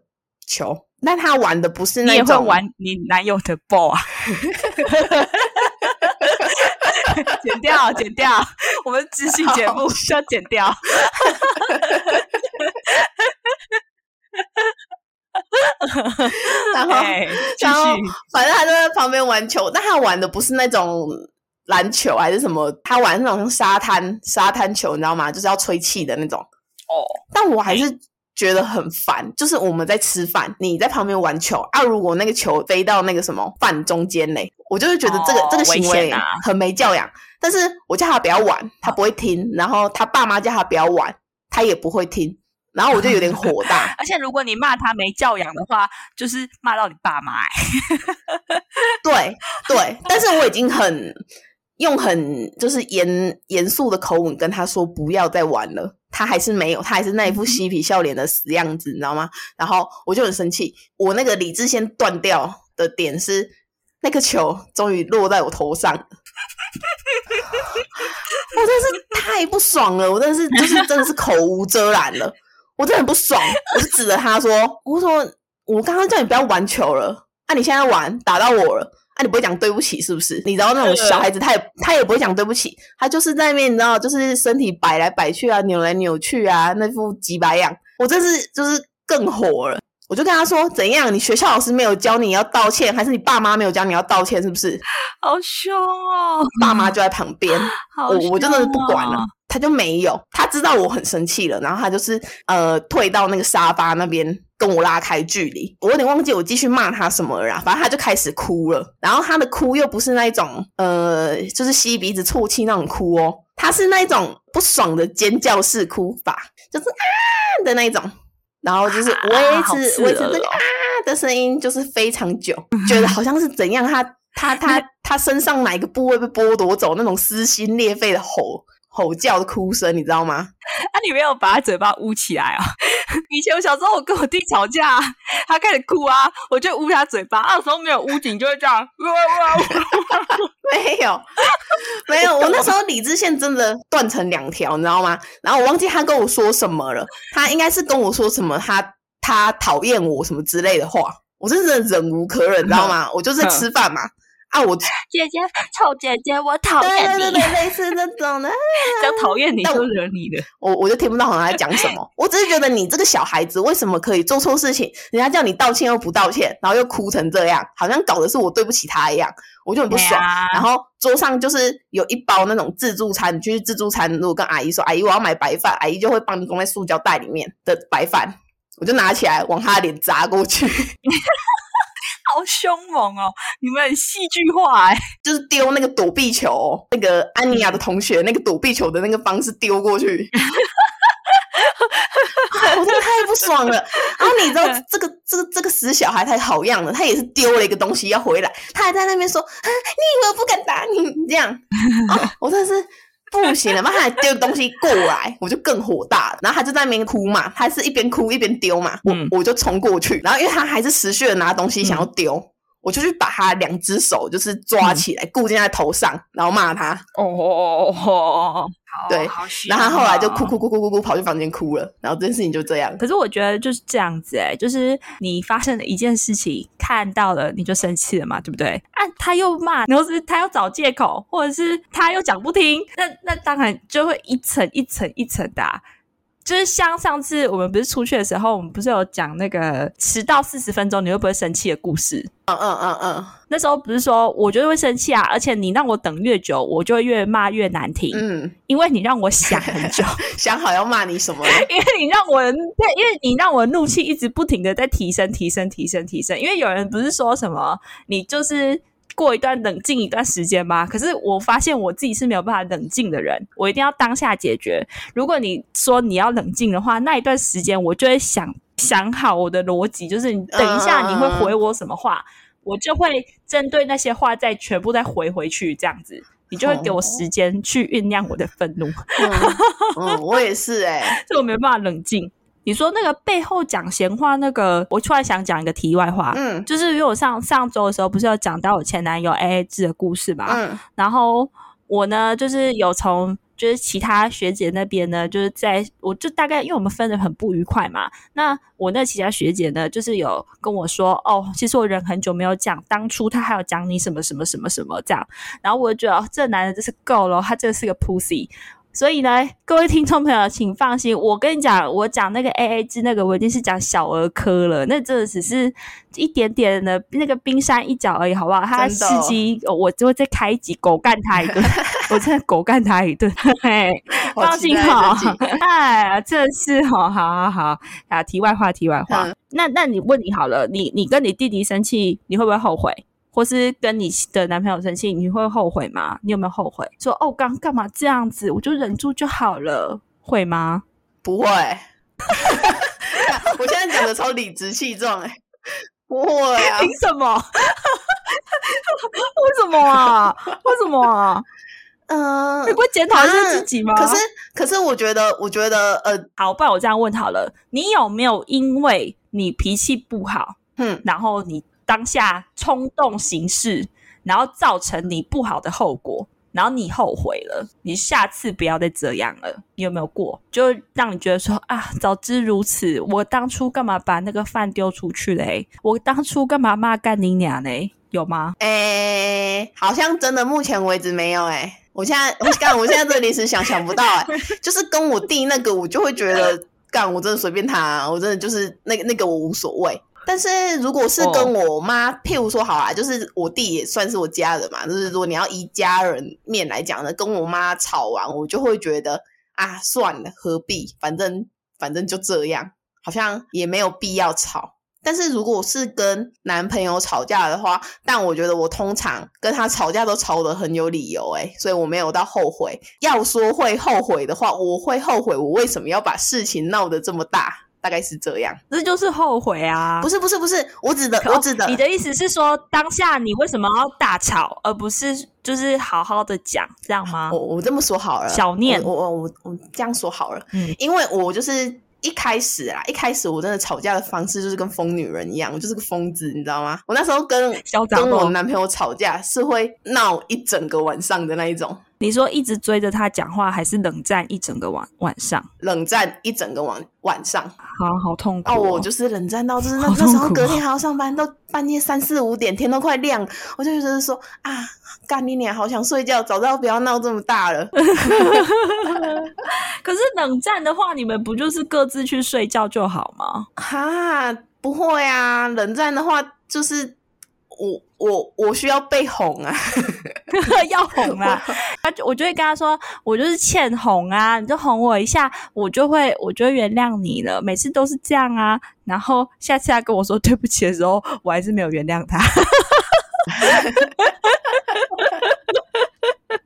球，但他玩的不是那种，你也会玩你男友的 ball 啊？剪掉，剪掉，我们知性节目需要剪掉。然后，然后，反正他就在旁边玩球，但他玩的不是那种篮球还是什么，他玩那种沙滩沙滩球，你知道吗？就是要吹气的那种。哦，但我还是觉得很烦，就是我们在吃饭，你在旁边玩球啊，如果那个球飞到那个什么饭中间嘞，我就会觉得这个这个行为很没教养。但是我叫他不要玩，他不会听；然后他爸妈叫他不要玩，他也不会听。然后我就有点火大。而且如果你骂他没教养的话，就是骂到你爸妈。对对，但是我已经很用很就是严严肃的口吻跟他说不要再玩了，他还是没有，他还是那一副嬉皮笑脸的死样子，你知道吗？然后我就很生气，我那个理智先断掉的点是，那个球终于落在我头上。我真是太不爽了，我真的是就是真的是口无遮拦了，我真的很不爽，我就指着他说：“我说我刚刚叫你不要玩球了，啊，你现在玩打到我了，啊，你不会讲对不起是不是？你知道那种小孩子，他也他也不会讲对不起，他就是在那边，你知道，就是身体摆来摆去啊，扭来扭去啊，那副几白样，我真是就是更火了。”我就跟他说：“怎样？你学校老师没有教你要道歉，还是你爸妈没有教你要道歉？是不是？”好凶哦！爸妈就在旁边，我我真的是不管了。他就没有，他知道我很生气了，然后他就是呃退到那个沙发那边跟我拉开距离。我有点忘记我继续骂他什么了，反正他就开始哭了。然后他的哭又不是那种呃，就是吸鼻子啜泣那种哭哦，他是那种不爽的尖叫式哭法，就是啊的那种。然后就是维持维持这个啊的声音，就是非常久，觉得好像是怎样，他他他他身上哪个部位被剥夺走，那种撕心裂肺的吼吼叫的哭声，你知道吗？啊，你没有把他嘴巴捂起来啊？以前我小时候，我跟我弟吵架，他开始哭啊，我就捂他嘴巴。那时候没有捂紧，就会这样。没有，没有。我那时候理智线真的断成两条，你知道吗？然后我忘记他跟我说什么了。他应该是跟我说什么，他他讨厌我什么之类的话。我真的忍无可忍，你知道吗？我就是吃饭嘛。啊！我姐姐，臭姐姐，我讨厌你，类似那种的，讲讨厌你就惹你的，我我就听不到好像在讲什么。我只是觉得你这个小孩子为什么可以做错事情，人家叫你道歉又不道歉，然后又哭成这样，好像搞的是我对不起他一样，我就很不爽。然后桌上就是有一包那种自助餐，你去自助餐，如果跟阿姨说阿姨我要买白饭，阿姨就会帮你装在塑胶袋里面的白饭，我就拿起来往他脸砸过去。好凶猛哦！你们很戏剧化哎，就是丢那个躲避球，那个安妮亚的同学那个躲避球的那个方式丢过去，我真的太不爽了。然后你知道 这个这个这个死小孩太好样了，他也是丢了一个东西要回来，他还在那边说：“你以为我不敢打你？”这样，我真的是。不行了，他还丢东西过来，我就更火大。然后他就在那边哭嘛，他是一边哭一边丢嘛，我我就冲过去。然后因为他还是持续的拿东西想要丢，我就去把他两只手就是抓起来，固定在头上，然后骂他。哦哦哦哦。对，然后他后来就哭哭哭哭哭哭跑去房间哭了，然后这件事情就这样。可是我觉得就是这样子哎，就是你发生了一件事情看到了你就生气了嘛，对不对？啊，他又骂，然后是他又找借口，或者是他又讲不听，那那当然就会一层一层一层的。就是像上次我们不是出去的时候，我们不是有讲那个迟到四十分钟你会不会生气的故事？嗯嗯嗯嗯。那时候不是说我觉得会生气啊，而且你让我等越久，我就会越骂越难听。嗯，因为你让我想很久，想好要骂你什么？因为你让我对，因为你让我怒气一直不停的在提升、提升、提升、提升。因为有人不是说什么，你就是。过一段冷静一段时间吗？可是我发现我自己是没有办法冷静的人，我一定要当下解决。如果你说你要冷静的话，那一段时间我就会想想好我的逻辑，就是你等一下你会回我什么话，我就会针对那些话再全部再回回去，这样子，你就会给我时间去酝酿我的愤怒。嗯，我也是哎，这我没办法冷静。你说那个背后讲闲话，那个我突然想讲一个题外话，嗯，就是因为我上上周的时候不是有讲到我前男友 A A 制的故事嘛，嗯，然后我呢就是有从。就是其他学姐那边呢，就是在我就大概因为我们分的很不愉快嘛，那我那其他学姐呢，就是有跟我说，哦，其实我人很久没有讲，当初他还有讲你什么什么什么什么这样，然后我就觉得这男的真是够了，他真的是个 pussy。所以呢，各位听众朋友，请放心，我跟你讲，我讲那个 A A 制那个，我已经是讲小儿科了，那真的只是一点点的那个冰山一角而已，好不好？他司机，我就会再开一集狗干他 一顿，我真的狗干他一顿，放心好，哎，这是好好好好啊！题外话，题外话，那那你问你好了，你你跟你弟弟生气，你会不会后悔？或是跟你的男朋友生气，你会后悔吗？你有没有后悔？说哦，刚干嘛这样子？我就忍住就好了，会吗？不会。我现在讲的超理直气壮，哎，不会啊？凭什么？为什么啊？为什么啊？嗯，你不会检讨一下自己吗？可是，可是，我觉得，我觉得，呃，好，不然我这样问好了，你有没有因为你脾气不好，嗯，然后你？当下冲动行事，然后造成你不好的后果，然后你后悔了，你下次不要再这样了。你有没有过？就让你觉得说啊，早知如此，我当初干嘛把那个饭丢出去嘞？我当初干嘛骂干你娘嘞？有吗？哎，好像真的，目前为止没有。哎，我现在我干，我现在这临时想想不到。哎，就是跟我弟那个，我就会觉得干，我真的随便他，我真的就是那个那个我无所谓。但是如果是跟我妈，譬如说好啦，就是我弟也算是我家人嘛，就是如果你要以家人面来讲呢，跟我妈吵完，我就会觉得啊，算了，何必？反正反正就这样，好像也没有必要吵。但是如果是跟男朋友吵架的话，但我觉得我通常跟他吵架都吵得很有理由，诶所以我没有到后悔。要说会后悔的话，我会后悔我为什么要把事情闹得这么大。大概是这样，这就是后悔啊！不是不是不是，我指的我指的，你的意思是说，当下你为什么要大吵，而不是就是好好的讲，这样吗？我我这么说好了，小念，我我我我这样说好了，嗯，因为我就是一开始啊，一开始我真的吵架的方式就是跟疯女人一样，我就是个疯子，你知道吗？我那时候跟跟我男朋友吵架是会闹一整个晚上的那一种。你说一直追着他讲话，还是冷战一整个晚晚上？冷战一整个晚晚上，好好痛苦哦！我就是冷战到就是那那时候隔天还要上班，到半夜三四五点，天都快亮，我就觉得说啊，干你娘，好想睡觉，早知道不要闹这么大了。可是冷战的话，你们不就是各自去睡觉就好吗？哈，不会啊，冷战的话就是。我我我需要被哄啊，要哄啊！他我就会跟他说，我就是欠哄啊，你就哄我一下，我就会我就会原谅你了。每次都是这样啊，然后下次他跟我说对不起的时候，我还是没有原谅他。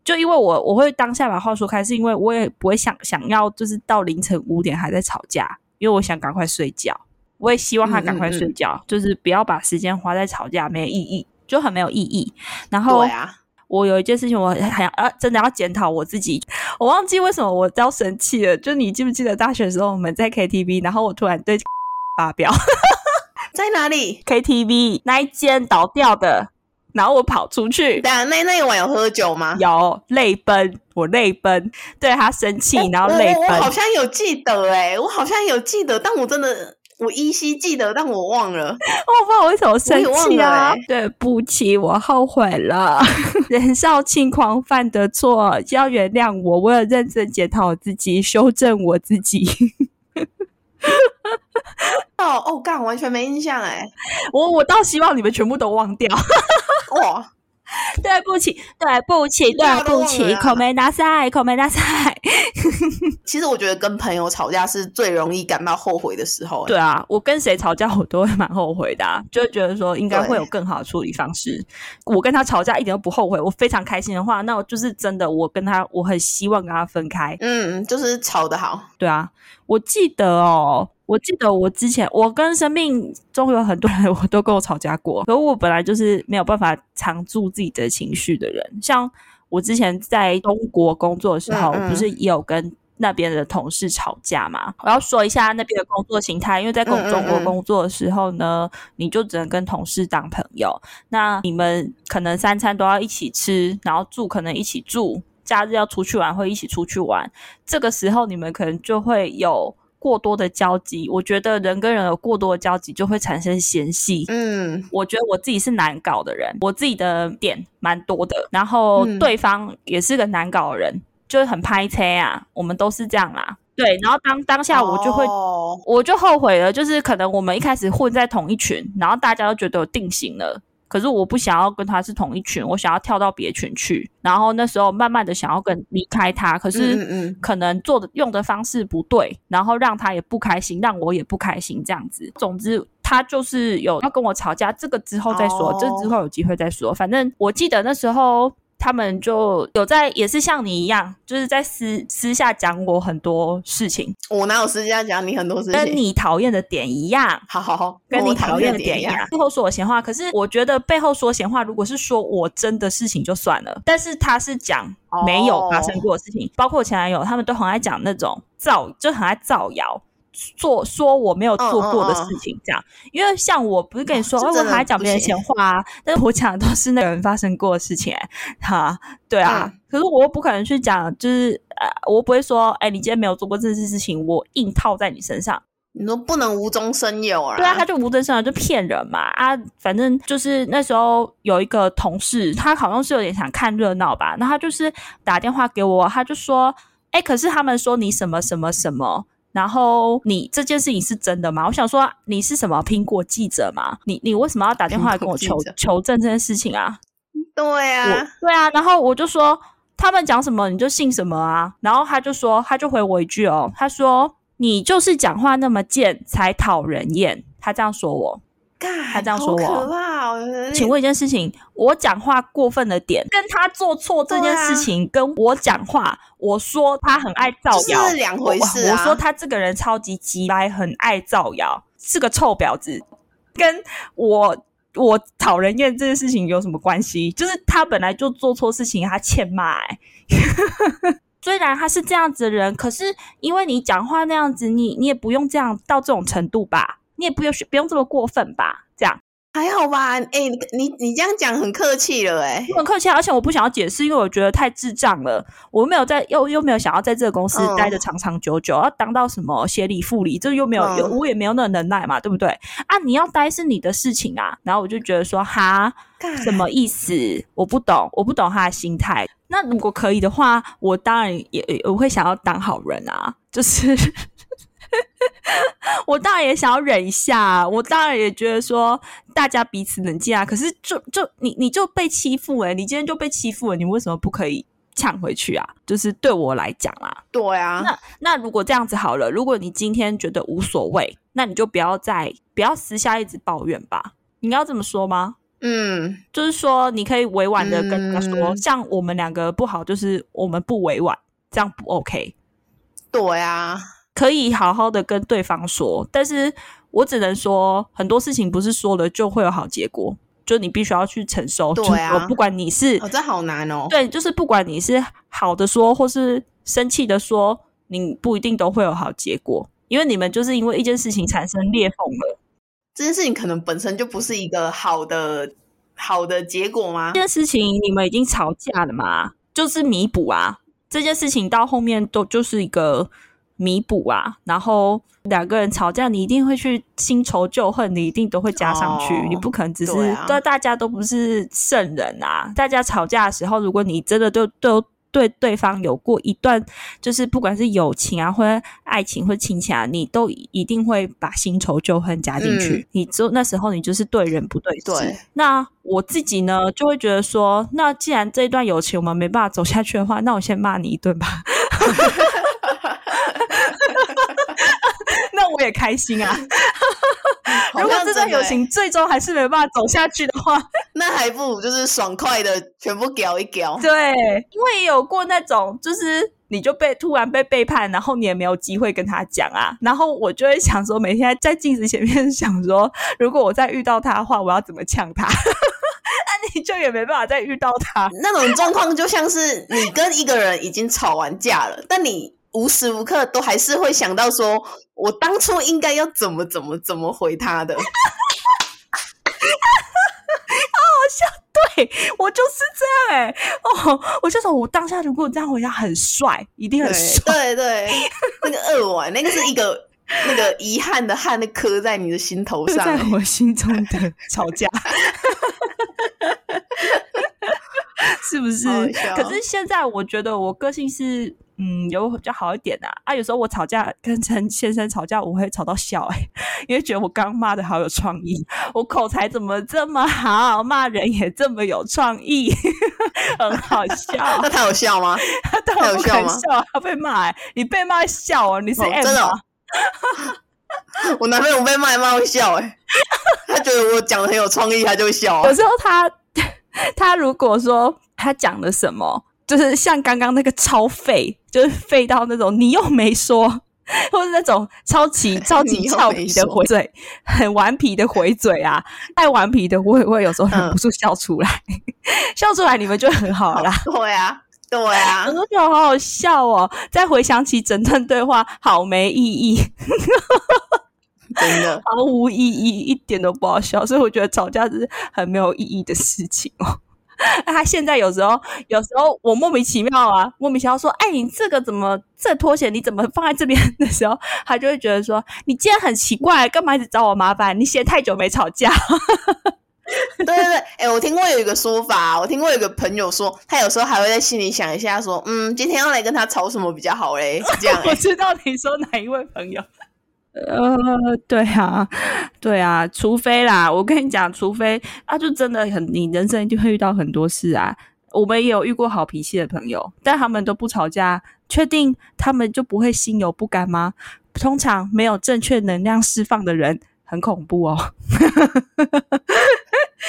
就因为我我会当下把话说开，是因为我也不会想想要就是到凌晨五点还在吵架，因为我想赶快睡觉。我也希望他赶快睡觉，就是不要把时间花在吵架，没有意义，就很没有意义。然后，我有一件事情，我还要真的要检讨我自己。我忘记为什么我要生气了。就你记不记得大学的时候我们在 KTV，然后我突然对发飙，在哪里？KTV 那一间倒掉的，然后我跑出去。对啊，那那一晚有喝酒吗？有，泪奔，我泪奔，对他生气，然后泪奔。我好像有记得，哎，我好像有记得，但我真的。我依稀记得，但我忘了。我不知道为什么生气啊！对不起，我后悔了。年少轻狂犯的错，要原谅我。我有认真检讨自己，修正我自己。哦哦，干，完全没印象哎。我我倒希望你们全部都忘掉。哇！对不起，对不起，对不起，口没拿塞，口没拿塞。其实我觉得跟朋友吵架是最容易感到后悔的时候。对啊，我跟谁吵架我都会蛮后悔的，就会觉得说应该会有更好的处理方式。我跟他吵架一点都不后悔，我非常开心的话，那我就是真的，我跟他我很希望跟他分开。嗯，就是吵得好。对啊，我记得哦。我记得我之前，我跟生命中有很多人，我都跟我吵架过。可我本来就是没有办法藏住自己的情绪的人。像我之前在中国工作的时候，不是也有跟那边的同事吵架嘛？我要说一下那边的工作形态，因为在中中国工作的时候呢，你就只能跟同事当朋友。那你们可能三餐都要一起吃，然后住可能一起住，假日要出去玩会一起出去玩。这个时候你们可能就会有。过多的交集，我觉得人跟人有过多的交集就会产生嫌隙。嗯，我觉得我自己是难搞的人，我自己的点蛮多的，然后对方也是个难搞的人，就是很拍车啊。我们都是这样啦。对，然后当当下我就会，我就后悔了，就是可能我们一开始混在同一群，然后大家都觉得有定型了。可是我不想要跟他是同一群，我想要跳到别群去。然后那时候慢慢的想要跟离开他，可是可能做的用的方式不对，然后让他也不开心，让我也不开心，这样子。总之他就是有要跟我吵架，这个之后再说，这之后有机会再说。反正我记得那时候。他们就有在，也是像你一样，就是在私私下讲我很多事情。我哪有私下讲你很多事情？跟你讨厌的点一样。好好好，跟你讨厌的点一样。背后说我闲话，可是我觉得背后说闲话，如果是说我真的事情就算了，但是他是讲没有发生过的事情，包括前男友，他们都很爱讲那种造，就很爱造谣。做说我没有做过的事情，这样，因为像我不是跟你说，我还讲别人闲话啊，但是我讲的都是那个人发生过的事情，哈，对啊，可是我又不可能去讲，就是呃，我不会说，哎，你今天没有做过这件事情，我硬套在你身上，你说不能无中生有啊？对啊，他就无中生有，就骗人嘛啊，反正就是那时候有一个同事，他好像是有点想看热闹吧，那他就是打电话给我，他就说，哎，可是他们说你什么什么什么。然后你这件事情是真的吗？我想说你是什么苹果记者吗？你你为什么要打电话来跟我求求证这件事情啊？对啊，对啊。然后我就说他们讲什么你就信什么啊。然后他就说他就回我一句哦，他说你就是讲话那么贱才讨人厌。他这样说我。他这样说我，请问一件事情，我讲话过分的点，跟他做错这件事情，跟我讲话，我说他很爱造谣是两回事啊。我说他这个人超级鸡掰，很爱造谣，是个臭婊子，跟我我讨人厌这件事情有什么关系？就是他本来就做错事情，他欠骂。虽然他是这样子的人，可是因为你讲话那样子，你你也不用这样到这种程度吧。你也不用不用这么过分吧？这样还好吧？哎，你你这样讲很客气了，哎，很客气。而且我不想要解释，因为我觉得太智障了。我没有在，又又没有想要在这个公司待的长长久久，要当到什么协理副理，这又没有，我也没有那个能耐嘛，对不对？啊，你要待是你的事情啊。然后我就觉得说，哈，什么意思？我不懂，我不懂他的心态。那如果可以的话，我当然也我会想要当好人啊，就是。我当然也想要忍一下，我当然也觉得说大家彼此冷静啊。可是就就你你就被欺负哎，你今天就被欺负了，你为什么不可以抢回去啊？就是对我来讲啊，对啊。那那如果这样子好了，如果你今天觉得无所谓，那你就不要再不要私下一直抱怨吧。你要这么说吗？嗯，就是说你可以委婉的跟他说，像我们两个不好，就是我们不委婉，这样不 OK。对啊。可以好好的跟对方说，但是我只能说很多事情不是说了就会有好结果，就你必须要去承受。对啊，不管你是，这好难哦。对，就是不管你是好的说，或是生气的说，你不一定都会有好结果，因为你们就是因为一件事情产生裂缝了。这件事情可能本身就不是一个好的好的结果吗？这件事情你们已经吵架了嘛，就是弥补啊。这件事情到后面都就是一个。弥补啊，然后两个人吵架，你一定会去新仇旧恨，你一定都会加上去，你不可能只是对大家都不是圣人啊。大家吵架的时候，如果你真的都都对对方有过一段，就是不管是友情啊，或者爱情或亲情啊，你都一定会把新仇旧恨加进去。你就那时候你就是对人不对事。那我自己呢，就会觉得说，那既然这一段友情我们没办法走下去的话，那我先骂你一顿吧。我也开心啊。好如果这段友情最终还是没办法走下去的话，那还不如就是爽快的全部屌一屌。对，因为有过那种，就是你就被突然被背叛，然后你也没有机会跟他讲啊。然后我就会想说，每天在镜子前面想说，如果我再遇到他的话，我要怎么呛他？那你就也没办法再遇到他。那种状况就像是你跟一个人已经吵完架了，但你无时无刻都还是会想到说，我当初应该要怎么怎么怎么回他的。好笑对我就是这样哎、哦，我就说我当下如果这样回家很帅，一定很帅。对对对，那个二碗，那个是一个那个遗憾的汗，那刻在你的心头上 在上。我心中的吵架，是不是？可是现在我觉得我个性是。嗯，有比较好一点的啊啊有时候我吵架跟陈先生吵架，我会吵到笑哎、因为觉得我刚骂的好有创意，我口才怎么这么好，骂人也这么有创意，很好笑 那。他有笑吗？他当然不他有笑吗肯笑啊，他被骂、欸，你被骂笑哦，你是哦真的哦？我男朋友被骂一骂会笑哎、他觉得我讲的很有创意，他就会笑、啊。有时候他他如果说他讲了什么，就是像刚刚那个超废，就是废到那种你又没说，或者那种超级 超级俏皮的回嘴，很顽皮的回嘴啊，太顽皮的我也会有时候忍嗯不住笑出来，笑出来你们就很好啦。对啊，对啊我，都觉得好好笑哦！再回想起整段对话，好没意义，真的。毫无意义，一点都不好笑。所以我觉得吵架是很没有意义的事情哦。他现在有时候，有时候我莫名其妙啊，莫名其妙说：“哎，你这个怎么这拖鞋你怎么放在这边？”的时候，他就会觉得说：“你今天很奇怪，干嘛一直找我麻烦？你嫌太久没吵架。对对对，哎、我听过有一个说法，我听过有一个朋友说，他有时候还会在心里想一下，说，嗯，今天要来跟他吵什么比较好嘞？是这样、” 我欸，知道你说哪一位朋友。呃，对啊，对啊，除非啦，我跟你讲，除非啊，就真的很，你人生一定会遇到很多事啊。我们也有遇过好脾气的朋友，但他们都不吵架，确定他们就不会心有不甘吗？通常没有正确能量释放的人，很恐怖哦。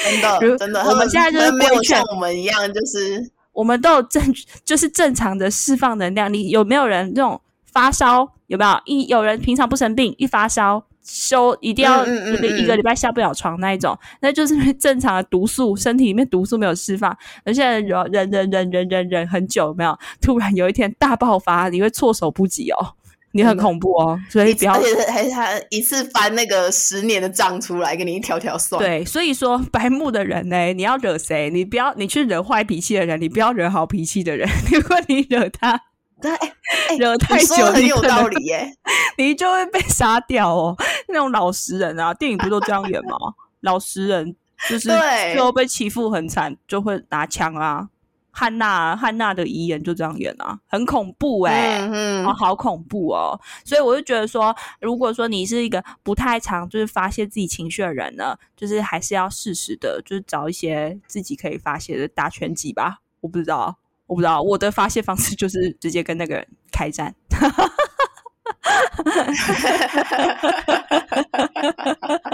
真的真的，我们现在就是没有像我们一样，就是我们都有正，就是正常的释放能量。你有没有人这种发烧？有没有一有人平常不生病，一发烧休一定要嗯嗯嗯嗯一个礼拜下不了床那一种？那就是正常的毒素，身体里面毒素没有释放。而且忍忍忍忍忍忍忍很久，有没有突然有一天大爆发，你会措手不及哦，你很恐怖哦。所以不要而且还是他一次翻那个十年的账出来，给你一条条算。，对，所以说白目的人呢，你要惹谁？你不要你去惹坏脾气的人，你不要惹好脾气的人。如果你惹他，对，惹太久很有道理耶。你就会被杀掉哦。那种老实人啊，电影不都这样演吗？老实人就是对最后被欺负很惨，就会拿枪啊。汉娜汉娜的遗言就这样演啊，很恐怖哎、嗯哦，嗯，好恐怖哦！所以我就觉得说，如果说你是一个不太常就是发泄自己情绪的人呢，就是还是要适时的，就是找一些自己可以发泄的打拳击吧。我不知道，我不知道，我的发泄方式就是直接跟那个人开战。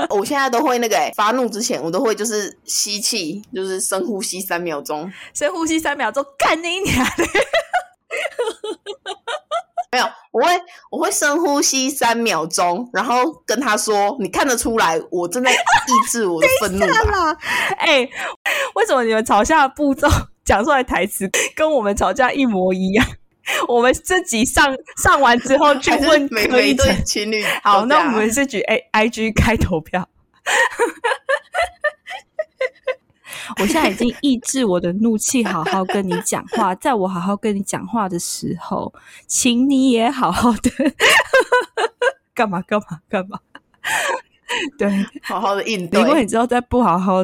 我现在都会那个、欸、发怒之前，我都会就是吸气，就是深呼吸三秒钟。深呼吸三秒钟，干你娘的！没有，我会我会深呼吸三秒钟，然后跟他说：“你看得出来，我正在抑制我的 愤怒吧啦，哎、为什么你们吵架的步骤讲出来台词跟我们吵架一模一样？我们这集上上完之后？”去问每 每一对情侣好，那我们这局 A I G 开投票。我现在已经抑制我的怒气，好好跟你讲话。在我好好跟你讲话的时候，请你也好好的干嘛干嘛干嘛。对，好好的应对如果对。你之后再不好好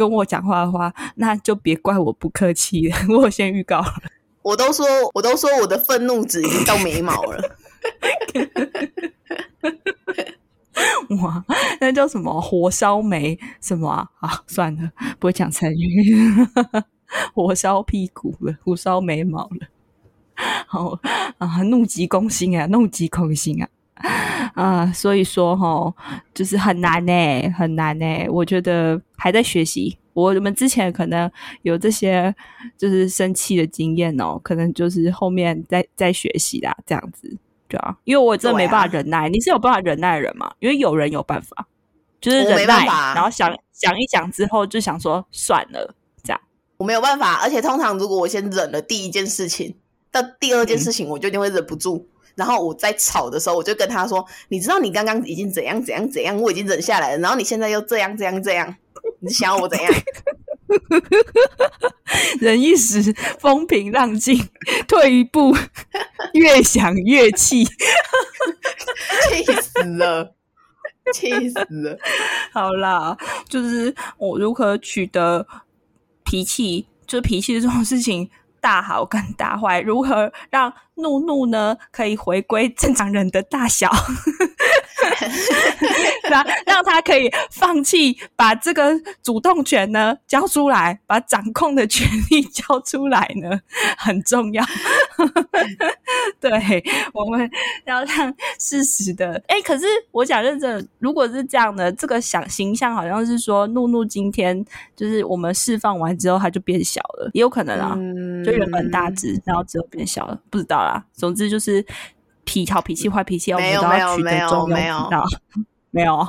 跟我讲话的话，那就别怪我不客气了。我先预告了。我都说，我都说我的愤怒值已经到眉毛了。哇，那叫什么火烧眉什么啊？啊，算了，不会讲成语。火烧屁股了，火烧眉毛了。好啊，怒急攻心啊，怒急攻心啊！啊，所以说哈，就是很难呢，很难呢。我觉得还在学习。我们之前可能有这些就是生气的经验哦，可能就是后面在在学习啦，这样子对啊。因为我真的没办法忍耐，你是有办法忍耐的人吗？因为有人有办法，就是忍耐，然后想想一想之后就想说算了，这样我没有办法。而且通常如果我先忍了第一件事情，到第二件事情我就一定会忍不住。然后我在吵的时候，我就跟他说：“你知道你刚刚已经怎样怎样怎样，我已经忍下来了。然后你现在又这样这样这样，你想要我怎样？” 忍一时风平浪静，退一步越想越气，气死了，气死了。好啦，就是我如何取得脾气，就脾气这种事情。大好跟大坏，如何让怒怒呢？可以回归正常人的大小，让让他可以放弃把这个主动权呢交出来，把掌控的权利交出来呢，很重要。对，我们要让事实的。哎，可是我想认真，如果是这样的，这个想形象好像是说，怒怒今天就是我们释放完之后，它就变小了，也有可能啊。就原本大只，然后之后变小了，不知道啦。总之就是脾好脾气、坏脾气，我们都要取得中庸之道。没有，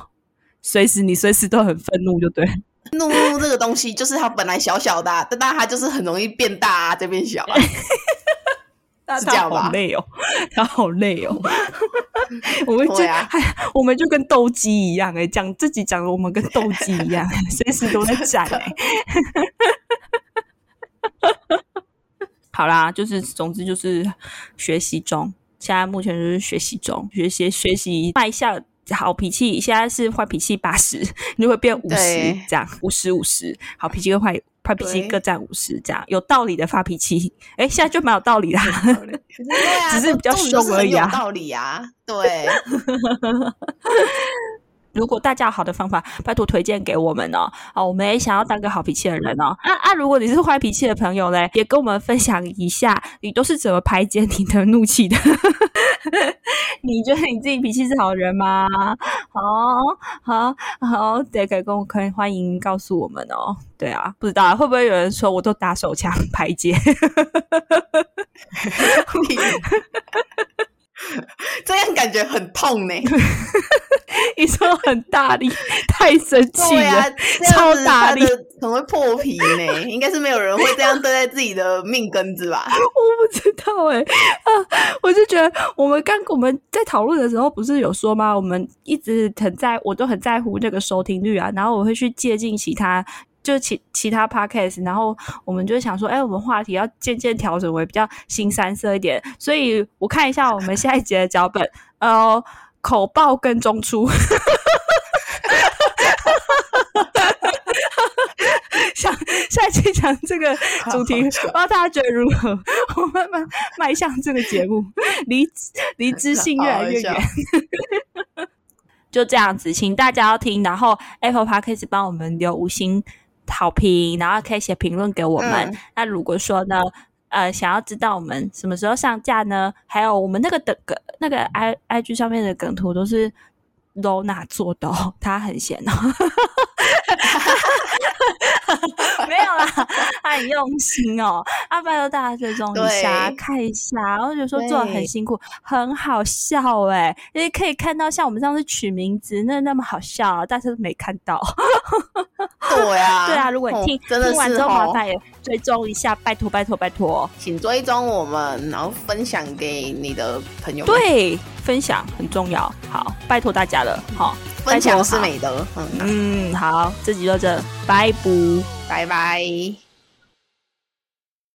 随时你随时都很愤怒，就对。怒怒这个东西，就是它本来小小的，但但它就是很容易变大，啊，再变小。是这样吧？好累哦，他好累哦。我们就哎，我们就跟斗鸡一样哎，讲自己讲的，我们跟斗鸡一样，随时都在战哎。好啦，就是总之就是学习中，现在目前就是学习中，学习学习卖笑好脾气。现在是坏脾气八十，你会变五十这样，五十五十，好脾气跟坏坏脾气各占五十，这样有道理的发脾气。哎，现在就蛮有道理啦，只是比较凶而已啊，道理啊，对。如果大家有好的方法，拜托推荐给我们哦。哦，我们也想要当个好脾气的人哦。啊啊，如果你是坏脾气的朋友嘞，也跟我们分享一下，你都是怎么排解你的怒气的？你觉得你自己脾气是好人吗？好好好，对，可以跟我可以欢迎告诉我们哦。对啊，不知道会不会有人说我都打手枪排解？这样感觉很痛呢。你说很大力，太生气了，超大力，很会破皮呢。应该是没有人会这样对待自己的命根子吧？我不知道哎啊！我就觉得我们刚我们在讨论的时候，不是有说吗？我们一直很在，我都很在乎这个收听率啊。然后我会去借鉴其他。就其其他 podcast，然后我们就想说，哎，我们话题要渐渐调整为比较新三色一点。所以我看一下我们下一节的脚本，呃，口爆跟中出，想下一期讲这个主题，不知道大家觉得如何？我慢慢迈向这个节目，离离知性越来越远。就这样子，请大家要听，然后 Apple Podcast 帮我们留五星。好评，然后可以写评论给我们。那如果说呢，呃，想要知道我们什么时候上架呢？还有我们那个的梗，那个 i i g 上面的梗图都是 Lona 做的，他很闲哦。没有啦，他很用心哦。阿拜托大家追踪一下，看一下，然后就说做的很辛苦，很好笑哎，因为可以看到像我们上次取名字那那么好笑，但是没看到。对啊，对啊，如果你听听完之后麻烦也追踪一下，拜托拜托拜托，请追踪我们，然后分享给你的朋友。对，分享很重要，好，拜托大家了，好。分享是美德。嗯，好，这集就这，拜拜，拜拜。